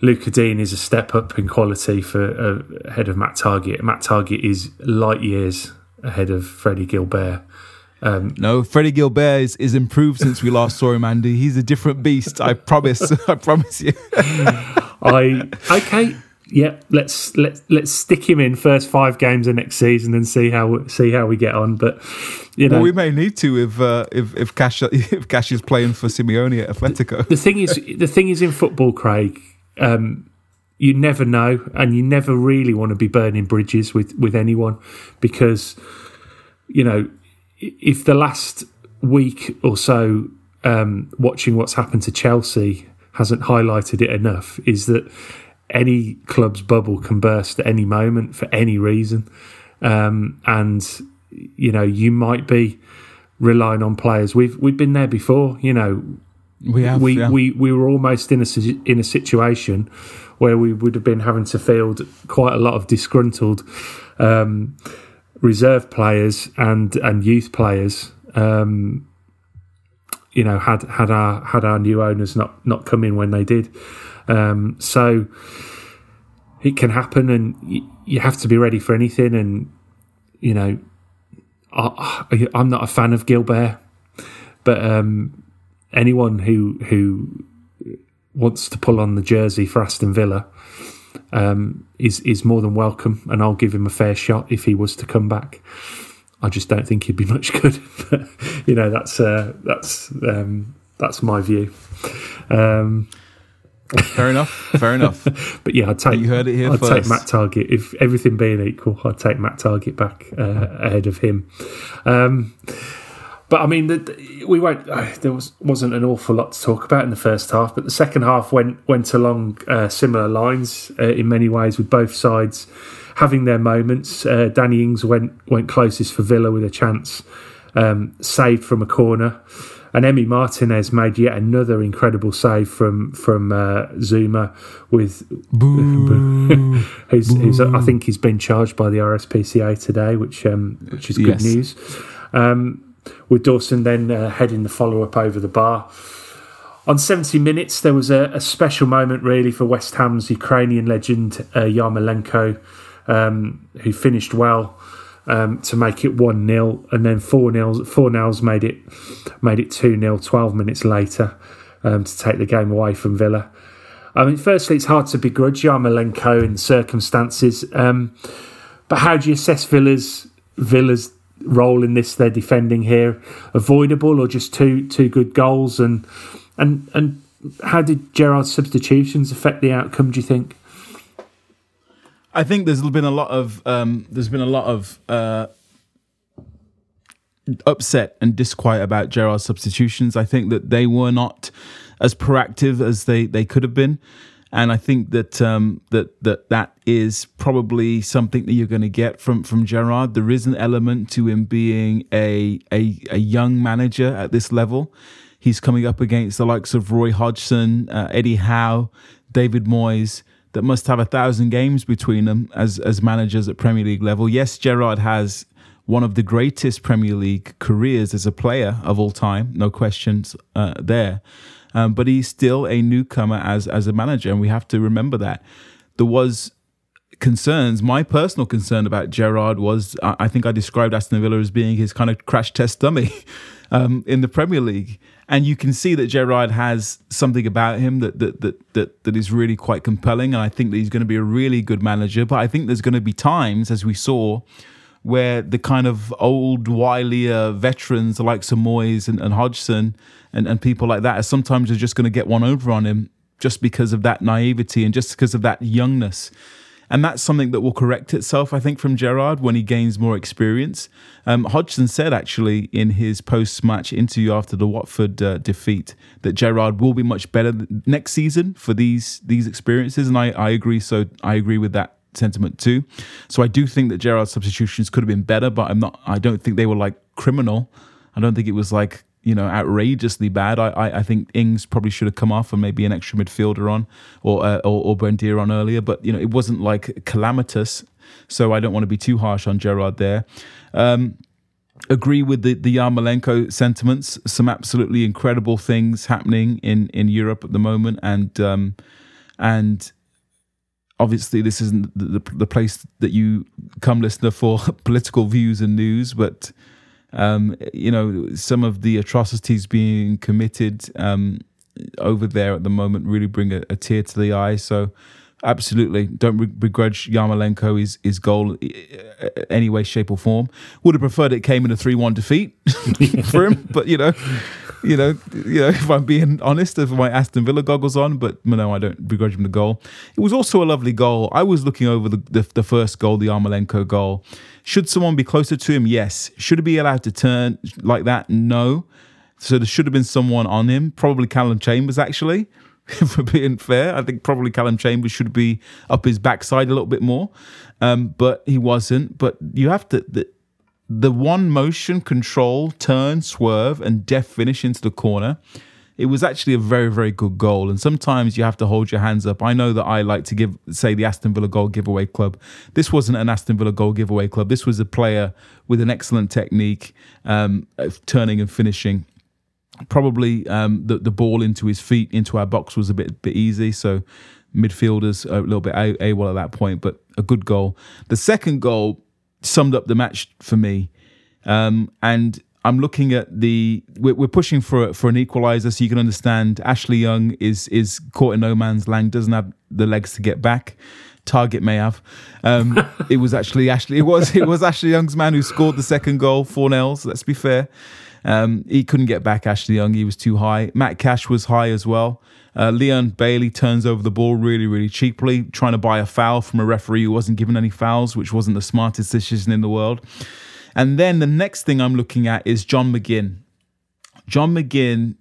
Speaker 6: Luca Digne is a step up in quality for uh, ahead of Matt Targett. Matt Targett is light years ahead of Freddie Guilbert.
Speaker 7: Um, no, Freddie Guilbert is, is improved since we last saw him, Andy. He's a different beast. I promise. I promise you.
Speaker 6: I okay yeah, let's let's let's stick him in first five games of next season and see how see how we get on. But you know,
Speaker 7: well, we may need to if uh, if if Cash if Cash is playing for Simeone at Atletico.
Speaker 6: The thing is, the thing is in football, Craig. Um, you never know, and you never really want to be burning bridges with with anyone because you know if the last week or so um, watching what's happened to Chelsea hasn't highlighted it enough, is that any club's bubble can burst at any moment for any reason. Um, and, you know, you might be relying on players. We've we've been there before, you know.
Speaker 7: We have,
Speaker 6: we,
Speaker 7: yeah.
Speaker 6: we we were almost in a in a situation where we would have been having to field quite a lot of disgruntled um, reserve players and and youth players. Um, you know, had had our had our new owners not not come in when they did, um, so it can happen, and you, you have to be ready for anything. And you know, I, I'm not a fan of Guilbert, but um, anyone who who wants to pull on the jersey for Aston Villa um, is is more than welcome, and I'll give him a fair shot if he was to come back. I just don't think he'd be much good. you know, that's uh, that's um, that's my view. Um,
Speaker 7: fair enough. Fair enough.
Speaker 6: but yeah, I'd take
Speaker 7: you heard it here
Speaker 6: I'd
Speaker 7: first.
Speaker 6: take Matt Targett if everything being equal. I'd take Matt Targett back uh, ahead of him. Um, but I mean, the, the, we won't. Uh, there was wasn't an awful lot to talk about in the first half, but the second half went went along uh, similar lines uh, in many ways, with both sides having their moments. Uh, Danny Ings went went closest for Villa with a chance, um, saved from a corner, and Emi Martinez made yet another incredible save from from uh, Zouma with who's, who's, I think he's been charged by the RSPCA today, which um, which is good
Speaker 7: Yes.
Speaker 6: news. Um, with Dawson then uh, heading the follow up over the bar. On 70 minutes, there was a, a special moment really for West Ham's Ukrainian legend uh, Yarmolenko, um, who finished well um, to make it 1 0, and then 4 0 Fornals made it made it 2 0 12 minutes later um, to take the game away from Villa. I mean, firstly, it's hard to begrudge Yarmolenko in circumstances, um, but how do you assess Villa's Villa's role in this? They're defending here, avoidable or just two two good goals, and and and how did Gerrard's substitutions affect the outcome? Do you think?
Speaker 7: I think there's been a lot of um, there's been a lot of uh, upset and disquiet about Gerrard's substitutions. I think that they were not as proactive as they, they could have been, and I think that um, that that that is probably something that you're going to get from from Gerrard. There is an element to him being a a, a young manager at this level. He's coming up against the likes of Roy Hodgson, uh, Eddie Howe, David Moyes that must have a thousand games between them as as managers at Premier League level. Yes, Gerrard has one of the greatest Premier League careers as a player of all time, no questions uh, there. Um, but he's still a newcomer as as a manager, and we have to remember that. There was concerns. My personal concern about Gerrard was I think I described Aston Villa as being his kind of crash test dummy um, in the Premier League, and you can see that Gerrard has something about him that that that that, that is really quite compelling, and I think that he's going to be a really good manager. But I think there's going to be times, as we saw. Where the kind of old, wilier veterans like Moyes and, and Hodgson and, and people like that are sometimes are just going to get one over on him just because of that naivety and just because of that youngness. And that's something that will correct itself, I think, from Gerrard when he gains more experience. Um, Hodgson said actually in his post match interview after the Watford uh, defeat that Gerrard will be much better next season for these these experiences. And I, I agree. So I agree with that sentiment too. So I do think that Gerrard's substitutions could have been better, but I'm not. I don't think they were like criminal. I don't think it was like you know outrageously bad. I I, I think Ings probably should have come off and maybe an extra midfielder on or uh, or, or Buendia on earlier, but you know it wasn't like calamitous. So I don't want to be too harsh on Gerrard there. Um, agree with the the Yarmolenko sentiments. Some absolutely incredible things happening in in Europe at the moment, and um, and obviously this isn't the, the, the place that you come listener for political views and news, but um, you know some of the atrocities being committed um, over there at the moment really bring a, a tear to the eye. So. Absolutely, don't be- begrudge Yarmolenko his his goal any way, shape, or form. Would have preferred it came in a three-one defeat for him, but you know, you know, you know. If I'm being honest, if my Aston Villa goggles on, but no, I don't begrudge him the goal. It was also a lovely goal. I was looking over the the, the first goal, the Yarmolenko goal. Should someone be closer to him? Yes. Should he be allowed to turn like that? No. So there should have been someone on him, probably Callum Chambers actually. For being fair, I think probably Callum Chambers should be up his backside a little bit more, um, but he wasn't. But you have to the, the one motion control, turn, swerve, and deft finish into the corner it was actually a very, very good goal. And sometimes you have to hold your hands up. I know that I like to give, say, the Aston Villa goal giveaway club. This wasn't an Aston Villa goal giveaway club. This was a player with an excellent technique, um, of turning and finishing. Probably um, the the ball into his feet into our box was a bit bit easy. So midfielders a little bit a well at that point, but a good goal. The second goal summed up the match for me, um, and I'm looking at the we're, we're pushing for for an equalizer, so you can understand. Ashley Young is is caught in no man's land, doesn't have the legs to get back. Targett may have. Um, it was actually Ashley. It was it was Ashley Young's man who scored the second goal, Fornals. Let's be fair. Um, he couldn't get back Ashley Young. He was too high. Matt Cash was high as well. Uh, Leon Bailey turns over the ball really, really cheaply, trying to buy a foul from a referee who wasn't given any fouls, which wasn't the smartest decision in the world. And then the next thing I'm looking at is John McGinn. John McGinn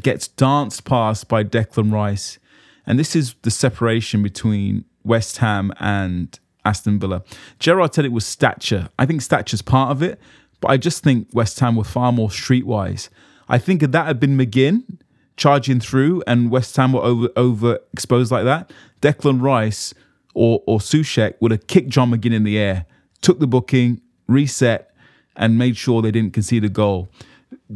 Speaker 7: gets danced past by Declan Rice. And this is the separation between West Ham and Aston Villa. Gerrard said it was stature. I think stature's part of it, but I just think West Ham were far more streetwise. I think if that had been McGinn charging through and West Ham were over over exposed like that, Declan Rice or or Soucek would have kicked John McGinn in the air, took the booking, reset, and made sure they didn't concede a goal.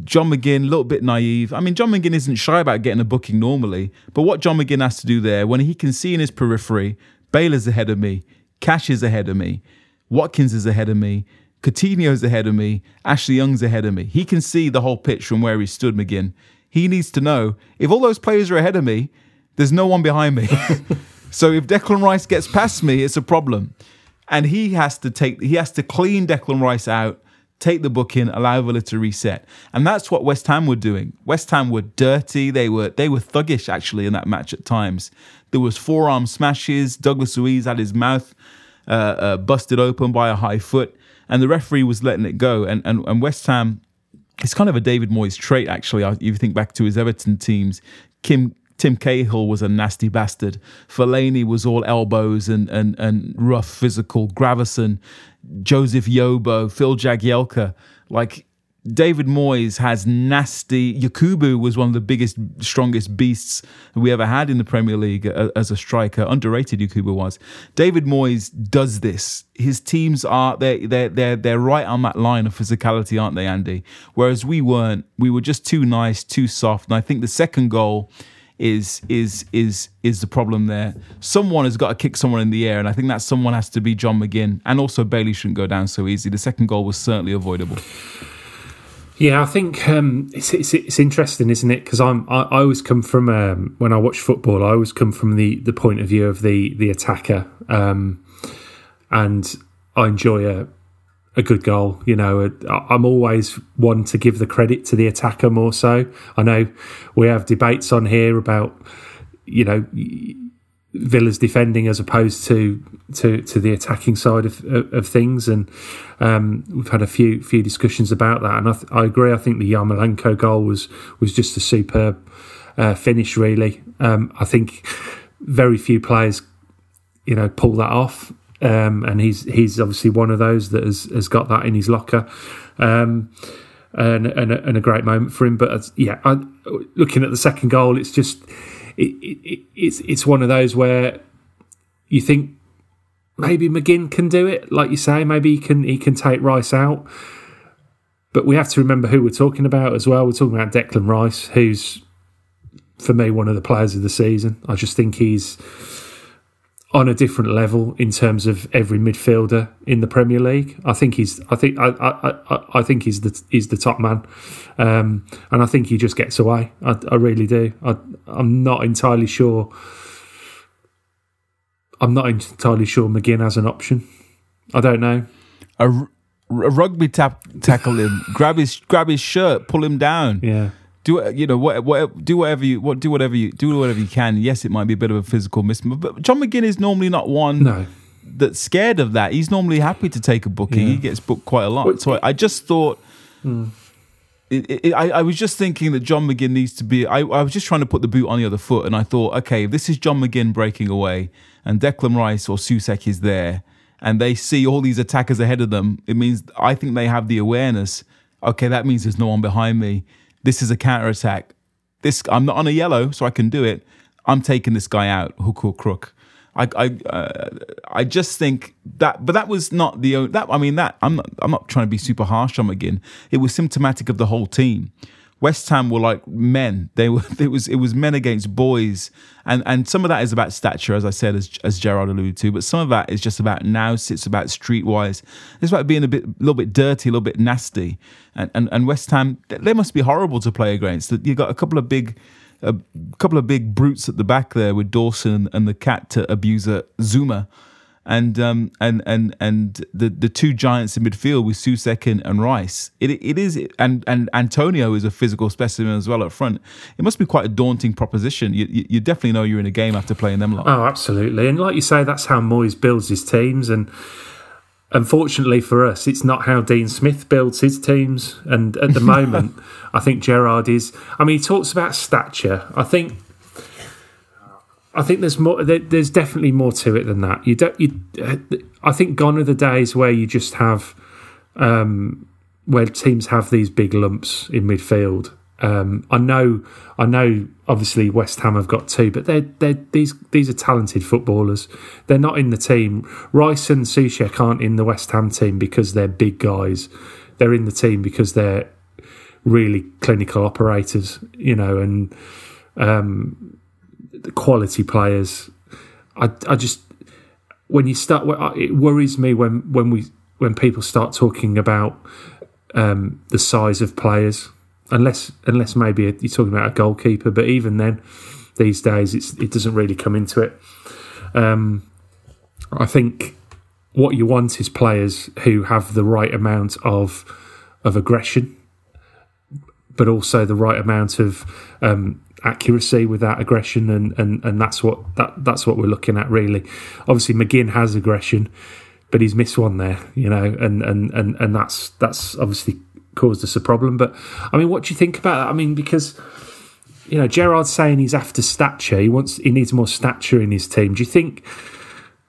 Speaker 7: John McGinn, a little bit naive. I mean, John McGinn isn't shy about getting a booking normally, but what John McGinn has to do there, when he can see in his periphery, Baylor's ahead of me, Cash is ahead of me, Watkins is ahead of me, Coutinho's ahead of me, Ashley Young's ahead of me. He can see the whole pitch from where he stood, McGinn. He needs to know if all those players are ahead of me, there's no one behind me. so if Declan Rice gets past me, it's a problem and he has to take he has to clean Declan Rice out, take the book in, allow Villa to reset, and that's what West Ham were doing. West Ham were dirty. They were they were thuggish actually in that match at times. There was forearm smashes. Douglas Luiz had his mouth uh, uh, busted open by a high foot, and the referee was letting it go. And and, and West Ham. It's kind of a David Moyes trait, actually. If you think back to his Everton teams, Kim Tim Cahill was a nasty bastard. Fellaini was all elbows and and and rough physical. Gravesen, Joseph Yobo, Phil Jagielka, like David Moyes has nasty. Yakubu was one of the biggest, strongest beasts we ever had in the Premier League uh, as a striker. Underrated Yakubu was. David Moyes does this. His teams are they they they they're right on that line of physicality, aren't they, Andy? Whereas we weren't. We were just too nice, too soft. And I think the second goal is is is is the problem there. Someone has got to kick someone in the air, and I think that someone has to be John McGinn. And also Bailey shouldn't go down so easy. The second goal was certainly avoidable.
Speaker 6: Yeah, I think um, it's, it's, it's interesting, isn't it? Because I'm I, I, always come from um, when I watch football, I always come from the the point of view of the the attacker, um, and I enjoy a a good goal. You know, I'm always one to give the credit to the attacker more so. I know we have debates on here about, you know, Villa's defending as opposed to to, to the attacking side of, of things, and um, we've had a few few discussions about that. And I, th- I agree. I think the Yarmolenko goal was was just a superb uh, finish. Really, um, I think very few players, you know, pull that off um, and he's he's obviously one of those that has, has got that in his locker. Um, and, and, a, and a great moment for him. But yeah, I, looking at the second goal, it's just it, it, it's it's one of those where you think maybe McGinn can do it, like you say, maybe he can he can take Rice out. But we have to remember who we're talking about as well. We're talking about Declan Rice, who's for me one of the players of the season. I just think he's on a different level in terms of every midfielder in the Premier League. I think he's I think I I, I, I think he's the he's the top man, um, and I think he just gets away. I, I really do. I, I'm not entirely sure. I'm not entirely sure McGinn has an option. I don't know.
Speaker 7: A, a rugby tap, tackle him, grab his grab his shirt, pull him down.
Speaker 6: Yeah
Speaker 7: do you know what, what do whatever you what do whatever you do whatever you can. Yes, it might be a bit of a physical miss, but John McGinn is normally not one
Speaker 6: no.
Speaker 7: that's scared of that. He's normally happy to take a booking. Yeah. He gets booked quite a lot. So I, I, just thought. Mm. It, it, I, I, was just thinking that John McGinn needs to be. I, I was just trying to put the boot on the other foot, and I thought, okay, if this is John McGinn breaking away, and Declan Rice or Soucek is there, and they see all these attackers ahead of them, it means I think they have the awareness. Okay, that means there's no one behind me this is a counter attack. this. I'm not on a yellow, so I can do it. I'm taking this guy out, hook or crook. I I uh, I just think that, but that was not the that. I mean that I'm not I'm not trying to be super harsh on McGinn. It was symptomatic of the whole team. West Ham were like men. They were. It was. It was men against boys, and and some of that is about stature, as I said, as as Gerrard alluded to. But some of that is just about nous. It's about streetwise. It's about being a bit, a little bit dirty, a little bit nasty. And and, and West Ham, they must be horrible to play against. You got a couple of big a couple of big brutes at the back there with Dawson and the cat to abuser uh, Zouma, and um, and and and the the two giants in midfield with Soucek and, and Rice. It it is and and Antonio is a physical specimen as well up front. It must be quite a daunting proposition. You you, you definitely know you're in a game after playing them lot.
Speaker 6: Oh, absolutely. And like you say, that's how Moyes builds his teams and. Unfortunately for us, it's not how Dean Smith builds his teams. And at the moment, I think Gerrard is. I mean, he talks about stature. I think. I think there's more. There, there's definitely more to it than that. You don't. You, I think gone are the days where you just have, um, where teams have these big lumps in midfield. Um, I know. I know. Obviously, West Ham have got two, but they're they these these are talented footballers. They're not in the team. Rice and Soucek aren't in the West Ham team because they're big guys. They're in the team because they're really clinical operators, you know, and um, quality players. I, I just when you start, it worries me when when we when people start talking about um, the size of players, unless unless maybe you're talking about a goalkeeper, but even then, these days it's it doesn't really come into it. Um, I think what you want is players who have the right amount of of aggression but also the right amount of um, accuracy with that aggression, and, and, and that's what that that's what we're looking at really. Obviously, McGinn has aggression, but he's missed one there, you know, and and and and that's that's obviously caused us a problem. But I mean, what do you think about that? I mean, because you know, Gerrard's saying he's after stature. He wants he needs more stature in his team. Do you think?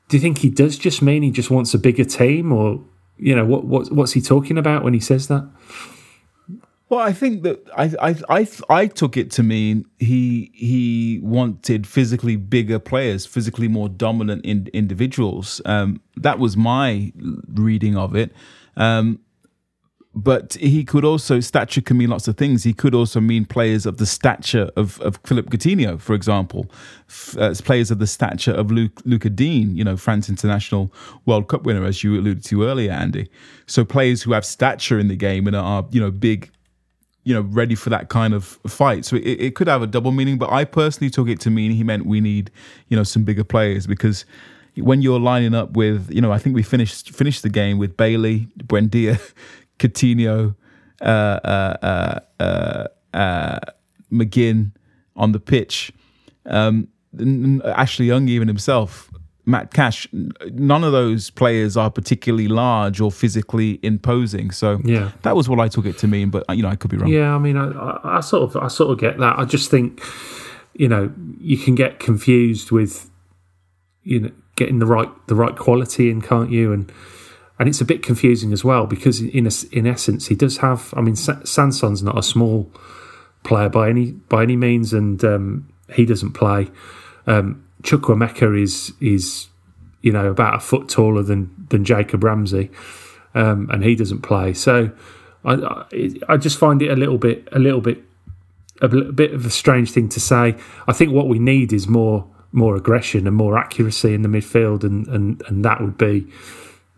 Speaker 6: Do you think he does just mean he just wants a bigger team, or you know, what what what's he talking about when he says that?
Speaker 7: Well, I think that I, I I I took it to mean he he wanted physically bigger players, physically more dominant in, individuals. Um, that was my reading of it. Um, but he could also stature can mean lots of things. He could also mean players of the stature of of Philippe Coutinho, for example, F- uh, players of the stature of Luke, Lucas Digne, you know, France international World Cup winner, as you alluded to earlier, Andy. So players who have stature in the game and are you know big you know, ready for that kind of fight. So it, it could have a double meaning, but I personally took it to mean he meant we need, you know, some bigger players because when you're lining up with, you know, I think we finished finished the game with Bailey, Buendia, Coutinho, uh, uh, uh, uh, uh McGinn on the pitch, um, Ashley Young even himself Matt Cash, none of those players are particularly large or physically imposing. So
Speaker 6: yeah,
Speaker 7: that was what I took it to mean. But you know, I could be wrong.
Speaker 6: Yeah, I mean, I, I, sort of, I sort of get that. I just think, you know, you can get confused with, you know, getting the right the right quality in, can't you? And and it's a bit confusing as well because in a, in essence, he does have. I mean, Sanson's not a small player by any by any means, and um, he doesn't play. Um, Chukwuemeka is is you know about a foot taller than than Jacob Ramsey, um, and he doesn't play. So I, I just find it a little bit a little bit a bit of a strange thing to say. I think what we need is more more aggression and more accuracy in the midfield, and and and that would be.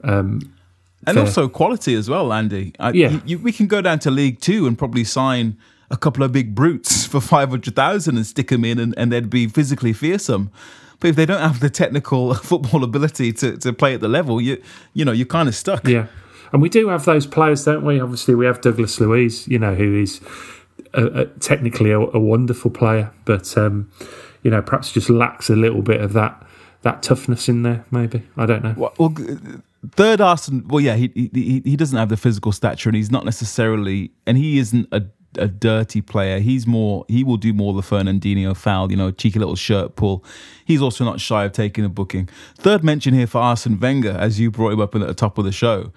Speaker 6: Um,
Speaker 7: and fair. also quality as well, Andy. I,
Speaker 6: yeah,
Speaker 7: you, we can go down to League Two and probably sign a couple of big brutes for 500,000 and stick them in and, and they'd be physically fearsome. But if they don't have the technical football ability to, to play at the level, you you know, you're kind of stuck.
Speaker 6: Yeah. And we do have those players, don't we? Obviously, we have Douglas Luiz, you know, who is a, a, technically a, a, wonderful player, but, um, you know, perhaps just lacks a little bit of that that toughness in there, maybe. I don't know.
Speaker 7: Well, well third Arsenal, well, yeah, he, he he doesn't have the physical stature and he's not necessarily, and he isn't a a dirty player. He's more he will do more the Fernandinho foul, you know, cheeky little shirt pull. He's also not shy of taking a booking. Third mention here for Arsene Wenger, as you brought him up at the top of the show.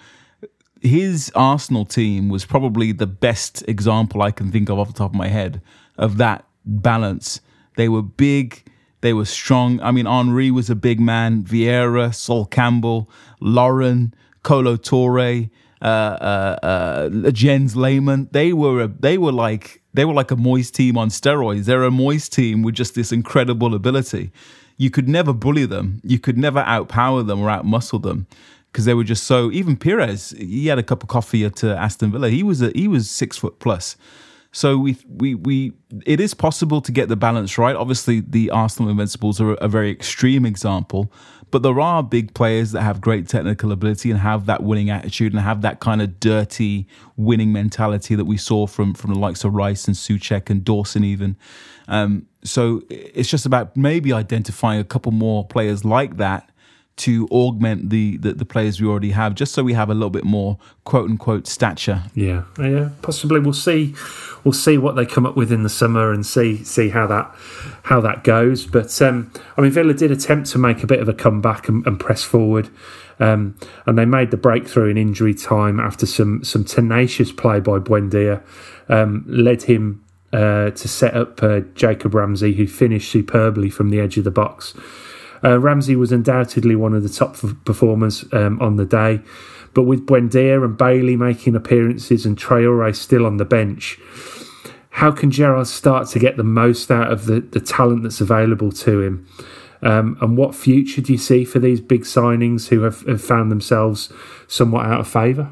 Speaker 7: His Arsenal team was probably the best example I can think of off the top of my head of that balance. They were big, they were strong. I mean, Henry was a big man, Vieira, Sol Campbell, Lauren, Kolo Touré, uh, uh, uh, Jens Lehmann. They were a, they were like they were like a Moyes team on steroids. They're a Moyes team with just this incredible ability. You could never bully them. You could never outpower them or outmuscle them because they were just so. Even Pires, he had a cup of coffee at uh, Aston Villa. He was a, he was six foot plus. So we we we it is possible to get the balance right. Obviously, the Arsenal Invincibles are a very extreme example, but there are big players that have great technical ability and have that winning attitude and have that kind of dirty winning mentality that we saw from from the likes of Rice and Soucek and Dawson even. Um, so it's just about maybe identifying a couple more players like that to augment the, the, the players we already have, just so we have a little bit more quote unquote stature.
Speaker 6: Yeah, yeah, possibly we'll see. We'll see what they come up with in the summer and see see how that how that goes. But um, I mean, Villa did attempt to make a bit of a comeback and, and press forward. Um, and they made the breakthrough in injury time after some some tenacious play by Buendia um, led him uh, to set up uh, Jacob Ramsey, who finished superbly from the edge of the box. Uh, Ramsey was undoubtedly one of the top performers um, on the day, but with Buendia and Bailey making appearances and Traore still on the bench, how can Gerrard start to get the most out of the, the talent that's available to him? Um, and what future do you see for these big signings who have, have found themselves somewhat out of favour?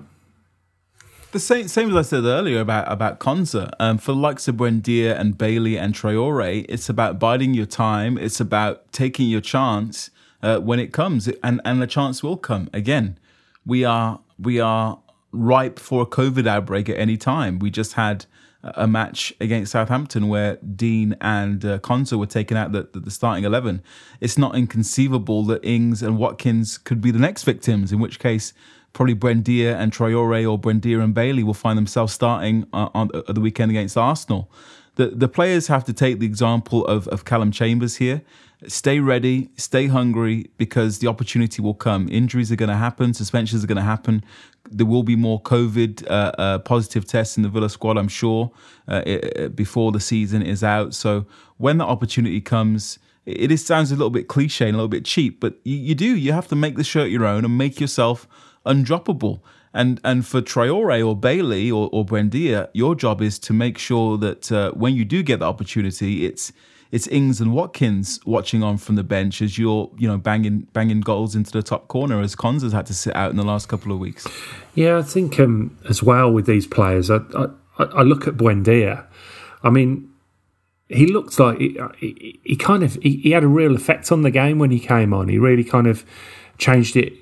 Speaker 7: The same, same as I said earlier about about Konsa. Um, for likes of Buendia and Bailey and Traore, it's about biding your time. It's about taking your chance uh, when it comes, and and the chance will come. Again, we are we are ripe for a COVID outbreak at any time. We just had a match against Southampton where Dean and uh, Konsa were taken out the, the, the starting eleven. It's not inconceivable that Ings and Watkins could be the next victims. In which case probably Buendia and Traore or Buendia and Bailey will find themselves starting uh, on, on the weekend against Arsenal. The the players have to take the example of, of Callum Chambers here. Stay ready, stay hungry, because the opportunity will come. Injuries are going to happen, suspensions are going to happen. There will be more COVID uh, uh, positive tests in the Villa squad, I'm sure, uh, it, before the season is out. So when the opportunity comes, it, it sounds a little bit cliche and a little bit cheap, but you, you do. You have to make the shirt your own and make yourself undroppable. And and for Traore or Bailey or, or Buendia, your job is to make sure that uh, when you do get the opportunity, it's it's Ings and Watkins watching on from the bench as you're you know banging banging goals into the top corner as Konsa's had to sit out in the last couple of weeks.
Speaker 6: Yeah, I think um, as well with these players, I, I, I look at Buendia. I mean, he looked like he, he, he kind of he, he, had a real effect on the game when he came on. He really kind of changed it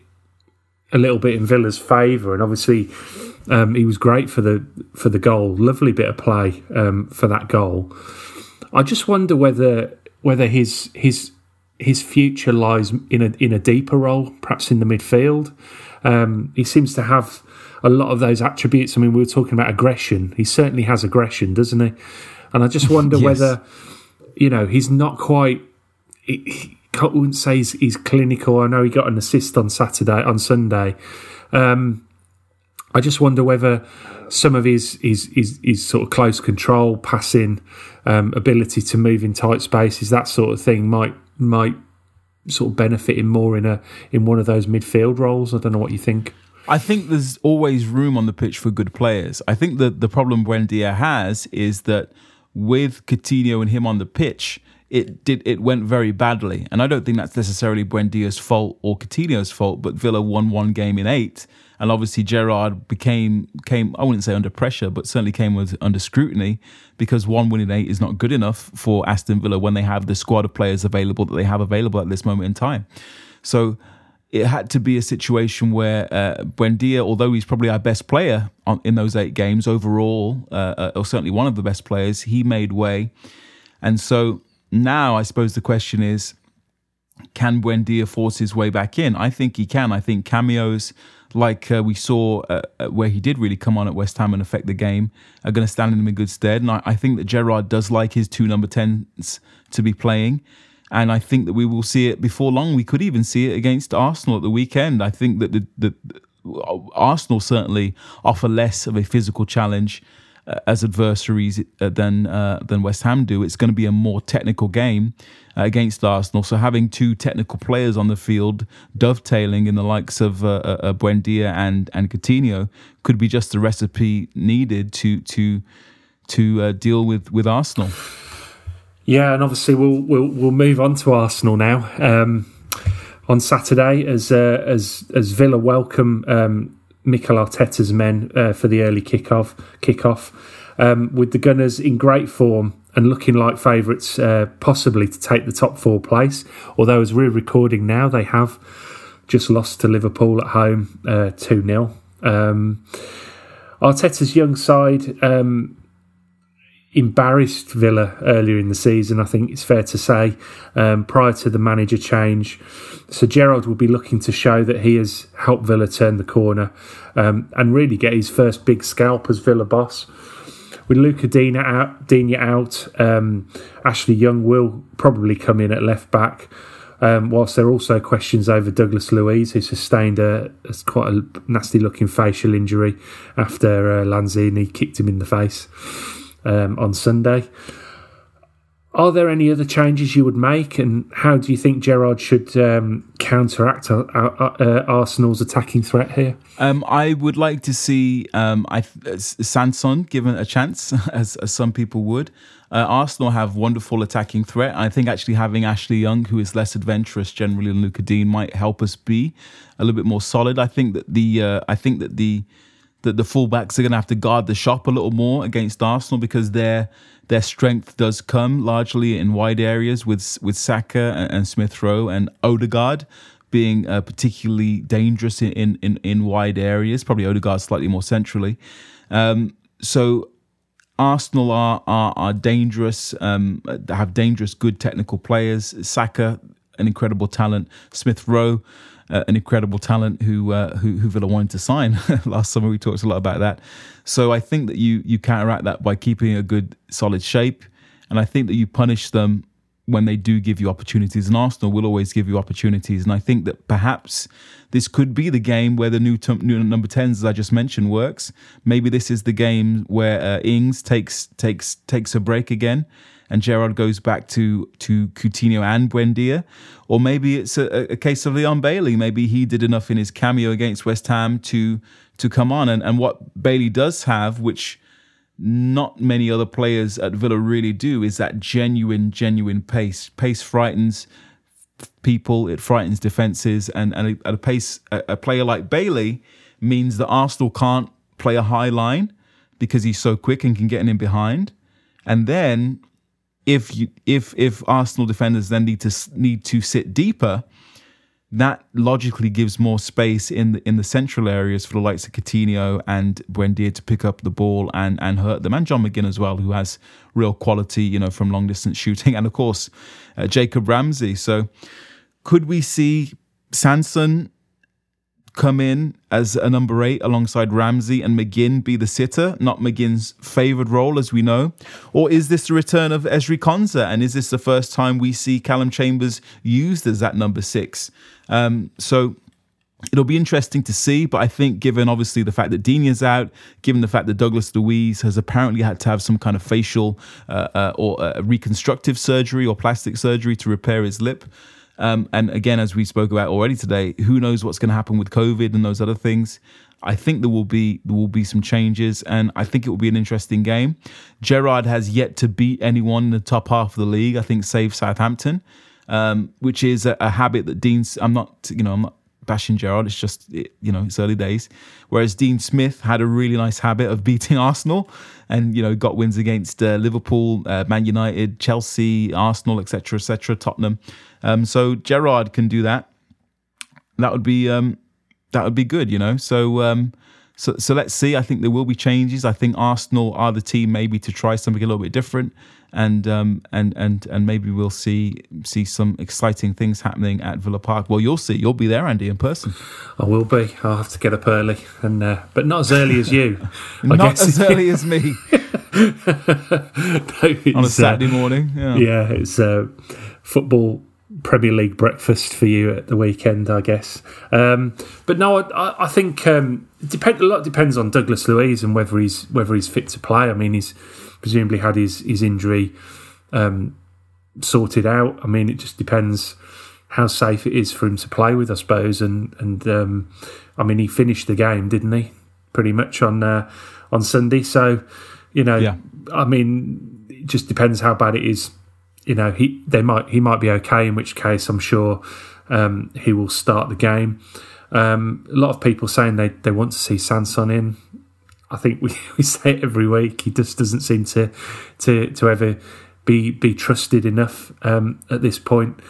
Speaker 6: a little bit in Villa's favour, and obviously um, he was great for the for the goal. Lovely bit of play um, for that goal. I just wonder whether whether his his his future lies in a in a deeper role, perhaps in the midfield. Um, he seems to have a lot of those attributes. I mean, we were talking about aggression. He certainly has aggression, doesn't he? And I just wonder yes. whether you know he's not quite. He, I wouldn't say he's, he's, clinical. I know he got an assist on Saturday, on Sunday. Um, I just wonder whether some of his his, his, his sort of close control, passing, um, ability to move in tight spaces, that sort of thing, might might sort of benefit him more in a in one of those midfield roles. I don't know what you think.
Speaker 7: I think there's always room on the pitch for good players. I think that the problem Buendia has is that with Coutinho and him on the pitch, it did it went very badly. And I don't think that's necessarily Buendia's fault or Coutinho's fault, but Villa won one game in eight. And obviously Gerrard became came I wouldn't say under pressure, but certainly came with, under scrutiny because one win in eight is not good enough for Aston Villa when they have the squad of players available that they have available at this moment in time. So it had to be a situation where uh, Buendia, although he's probably our best player on, in those eight games overall, uh, uh, or certainly one of the best players, he made way. And so now I suppose the question is can Buendia force his way back in? I think he can. I think cameos like uh, we saw uh, uh, where he did really come on at West Ham and affect the game are going to stand him in good stead. And I, I, think that Gerrard does like his two number 10s to be playing. And I think that we will see it before long. We could even see it against Arsenal at the weekend. I think that the, the, the Arsenal certainly offer less of a physical challenge uh, as adversaries uh, than uh, than West Ham do. It's going to be a more technical game uh, against Arsenal. So having two technical players on the field dovetailing in the likes of uh, uh, Buendia and and Coutinho could be just the recipe needed to to to uh, deal with with Arsenal.
Speaker 6: Yeah, and obviously we'll we'll we'll move on to Arsenal now. Um, on Saturday, as uh, as as Villa welcome um, Mikel Arteta's men uh, for the early kickoff kickoff, um, with the Gunners in great form and looking like favourites, uh, possibly to take the top four place. Although as we're recording now, they have just lost to Liverpool at home uh, two 0 um, Arteta's young side um, embarrassed Villa earlier in the season. I think it's fair to say um, prior to the manager change. So Gerrard will be looking to show that he has helped Villa turn the corner um, and really get his first big scalp as Villa boss. With Luca Digne out, Digne out, um, Ashley Young will probably come in at left back. Um, whilst there are also questions over Douglas Luiz, who sustained a, a quite a nasty looking facial injury after uh, Lanzini kicked him in the face um, on Sunday. Are there any other changes you would make, and how do you think Gerrard should um, counteract uh, uh, Arsenal's attacking threat here?
Speaker 7: Um, I would like to see um, I, Sanson given a chance, as, as some people would. Uh, Arsenal have wonderful attacking threat. I think actually having Ashley Young, who is less adventurous generally than Luca Digne, might help us be a little bit more solid. I think that the uh, I think that the that the fullbacks are going to have to guard the shop a little more against Arsenal because their their strength does come largely in wide areas with with Saka and, and Smith Rowe and Odegaard being uh, particularly dangerous in, in in wide areas. Probably Odegaard slightly more centrally. Um, so Arsenal are are, are dangerous. Um, have dangerous, good technical players. Saka, an incredible talent. Smith Rowe uh, an incredible talent who, uh, who who Villa wanted to sign last summer. We talked a lot about that. So I think that you you counteract that by keeping a good solid shape, and I think that you punish them when they do give you opportunities. And Arsenal will always give you opportunities. And I think that perhaps this could be the game where the new, t- new number tens, as I just mentioned, works. Maybe this is the game where uh, Ings takes takes takes a break again and Gerrard goes back to to Coutinho and Buendia, or maybe it's a, a, case of Leon Bailey. Maybe he did enough in his cameo against West Ham to to come on. And and what Bailey does have, which not many other players at Villa really do, is that genuine genuine pace. Pace frightens people. It frightens defenses, and and at a pace, a, a player like Bailey means that Arsenal can't play a high line because he's so quick and can get in behind. And then if you if if Arsenal defenders then need to need to sit deeper, that logically gives more space in the in the central areas for the likes of Coutinho and Buendia to pick up the ball and and hurt them, and John McGinn as well, who has real quality, you know, from long distance shooting, and of course uh, Jacob Ramsey. So, could we see Sanson come in as a number eight alongside Ramsey and McGinn be the sitter, not McGinn's favoured role, as we know? Or is this the return of Ezri Konsa? And is this the first time we see Callum Chambers used as that number six? Um, so it'll be interesting to see, but I think given obviously the fact that Digne's out, given the fact that Douglas Luiz has apparently had to have some kind of facial uh, uh, or uh, reconstructive surgery or plastic surgery to repair his lip, um, and again, as we spoke about already today, who knows what's going to happen with COVID and those other things. I think there will be there will be some changes, and I think it will be an interesting game. Gerrard has yet to beat anyone in the top half of the league. I think, save Southampton, um, which is a, a, habit that Dean's. I'm not, you know, I'm not bashing Gerrard. It's just you know it's early days. Whereas Dean Smith had a really nice habit of beating Arsenal, and you know got wins against uh, Liverpool, uh, Man United, Chelsea, Arsenal, etc., etc., Tottenham. Um, so Gerrard can do that. That would be um, that would be good, you know. So um, so so let's see. I think there will be changes. I think Arsenal are the team maybe to try something a little bit different, and um, and and and maybe we'll see see some exciting things happening at Villa Park. Well, you'll see. You'll be there, Andy, in person.
Speaker 6: I will be. I'll have to get up early, and uh, but not as early as you.
Speaker 7: not as early as me. no, On a uh, Saturday uh, morning. Yeah,
Speaker 6: yeah it's uh, football Premier League breakfast for you at the weekend, I guess. Um, but no, I, I think um, depend, a lot depends on Douglas Luiz and whether he's whether he's fit to play. I mean, he's presumably had his his injury um, sorted out. I mean, it just depends how safe it is for him to play with, I suppose. And and um, I mean, he finished the game, didn't he? Pretty much on uh, on Sunday. So you know,
Speaker 7: Yeah.
Speaker 6: I mean, it just depends how bad it is. You know, he they might he might be okay. In which case, I'm sure um, he will start the game. Um, a lot of people saying they, they want to see Sanson in. I think we, we say it every week. He just doesn't seem to to to ever be be trusted enough um, at this point.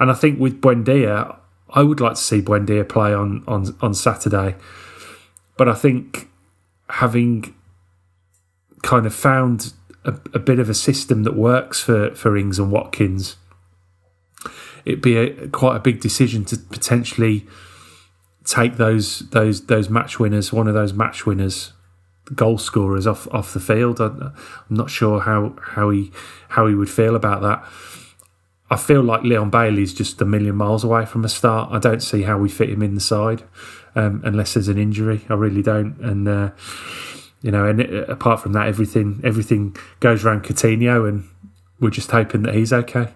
Speaker 6: And I think with Buendia, I would like to see Buendia play on on on Saturday. But I think having kind of found a, a bit of a system that works for for Ings and Watkins, it'd be a, quite a big decision to potentially take those those those match winners, one of those match winners, goal scorers off off the field. I, I'm not sure how how he how he would feel about that. I feel like Leon Bailey's just a million miles away from a start. I don't see how we fit him in the side um, unless there's an injury. I really don't. And uh, you know, and uh, apart from that, everything everything goes around Coutinho, and we're just hoping that he's okay.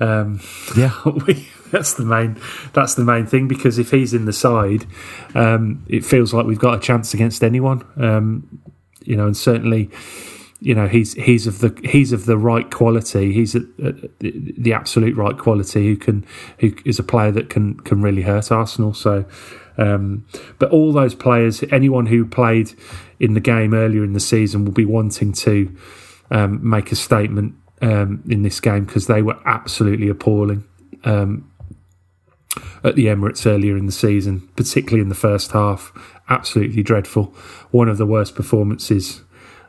Speaker 6: Um,
Speaker 7: Yeah.
Speaker 6: we, that's the main that's the main thing because if he's in the side, um, it feels like we've got a chance against anyone. Um, you know, and certainly, you know, he's he's of the he's of the right quality. He's at, at the, the absolute right quality. Who can who is a player that can can really hurt Arsenal. So. Um, but all those players, anyone who played in the game earlier in the season, will be wanting to um, make a statement um, in this game because they were absolutely appalling um, at the Emirates earlier in the season, particularly in the first half. Absolutely dreadful. One of the worst performances.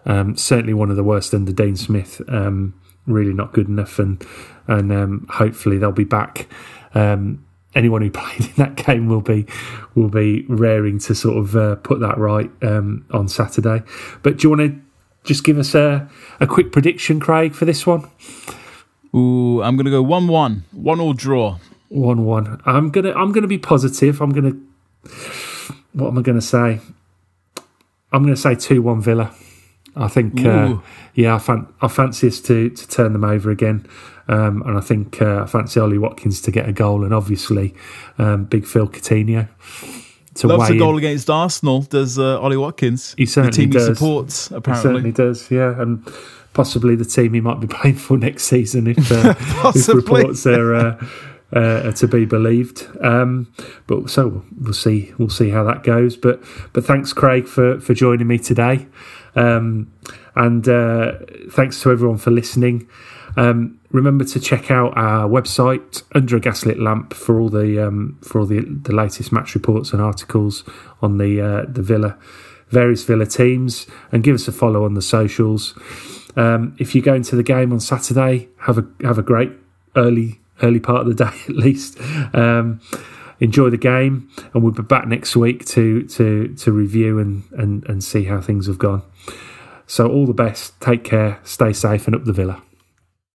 Speaker 6: Um, certainly one of the worst under Dean Smith. Um, really not good enough, and and um, hopefully they'll be back. Um, anyone who played in that game will be will be raring to sort of uh, put that right um, on Saturday. But do you want to just give us a, a quick prediction, Craig, for this one?
Speaker 7: Ooh, I'm gonna go one one, one all draw.
Speaker 6: One one. I'm gonna I'm gonna be positive. I'm gonna what am I gonna say? I'm gonna say two one Villa. I think uh, yeah, I, fan- I fancy us to, to turn them over again. Um, and I think uh, I fancy Ollie Watkins to get a goal, and obviously um, Big Phil Coutinho to
Speaker 7: Loves a goal
Speaker 6: in.
Speaker 7: against Arsenal. Does uh, Ollie Watkins?
Speaker 6: He certainly
Speaker 7: the team
Speaker 6: does.
Speaker 7: he supports.
Speaker 6: He
Speaker 7: Apparently,
Speaker 6: certainly does, yeah, and possibly the team he might be playing for next season if, uh, if reports are, uh, uh, to be believed. Um, but so we'll see, we'll see how that goes. But but thanks, Craig, for for joining me today, um, and uh, thanks to everyone for listening. Um, remember to check out our website under a gaslit lamp for all the um, for all the, the latest match reports and articles on the uh, the Villa various Villa teams and give us a follow on the socials. Um, if you go into the game on Saturday, have a have a great early early part of the day at least. Um, enjoy the game, and we'll be back next week to to to review and and and see how things have gone. So all the best. Take care. Stay safe, and up the Villa.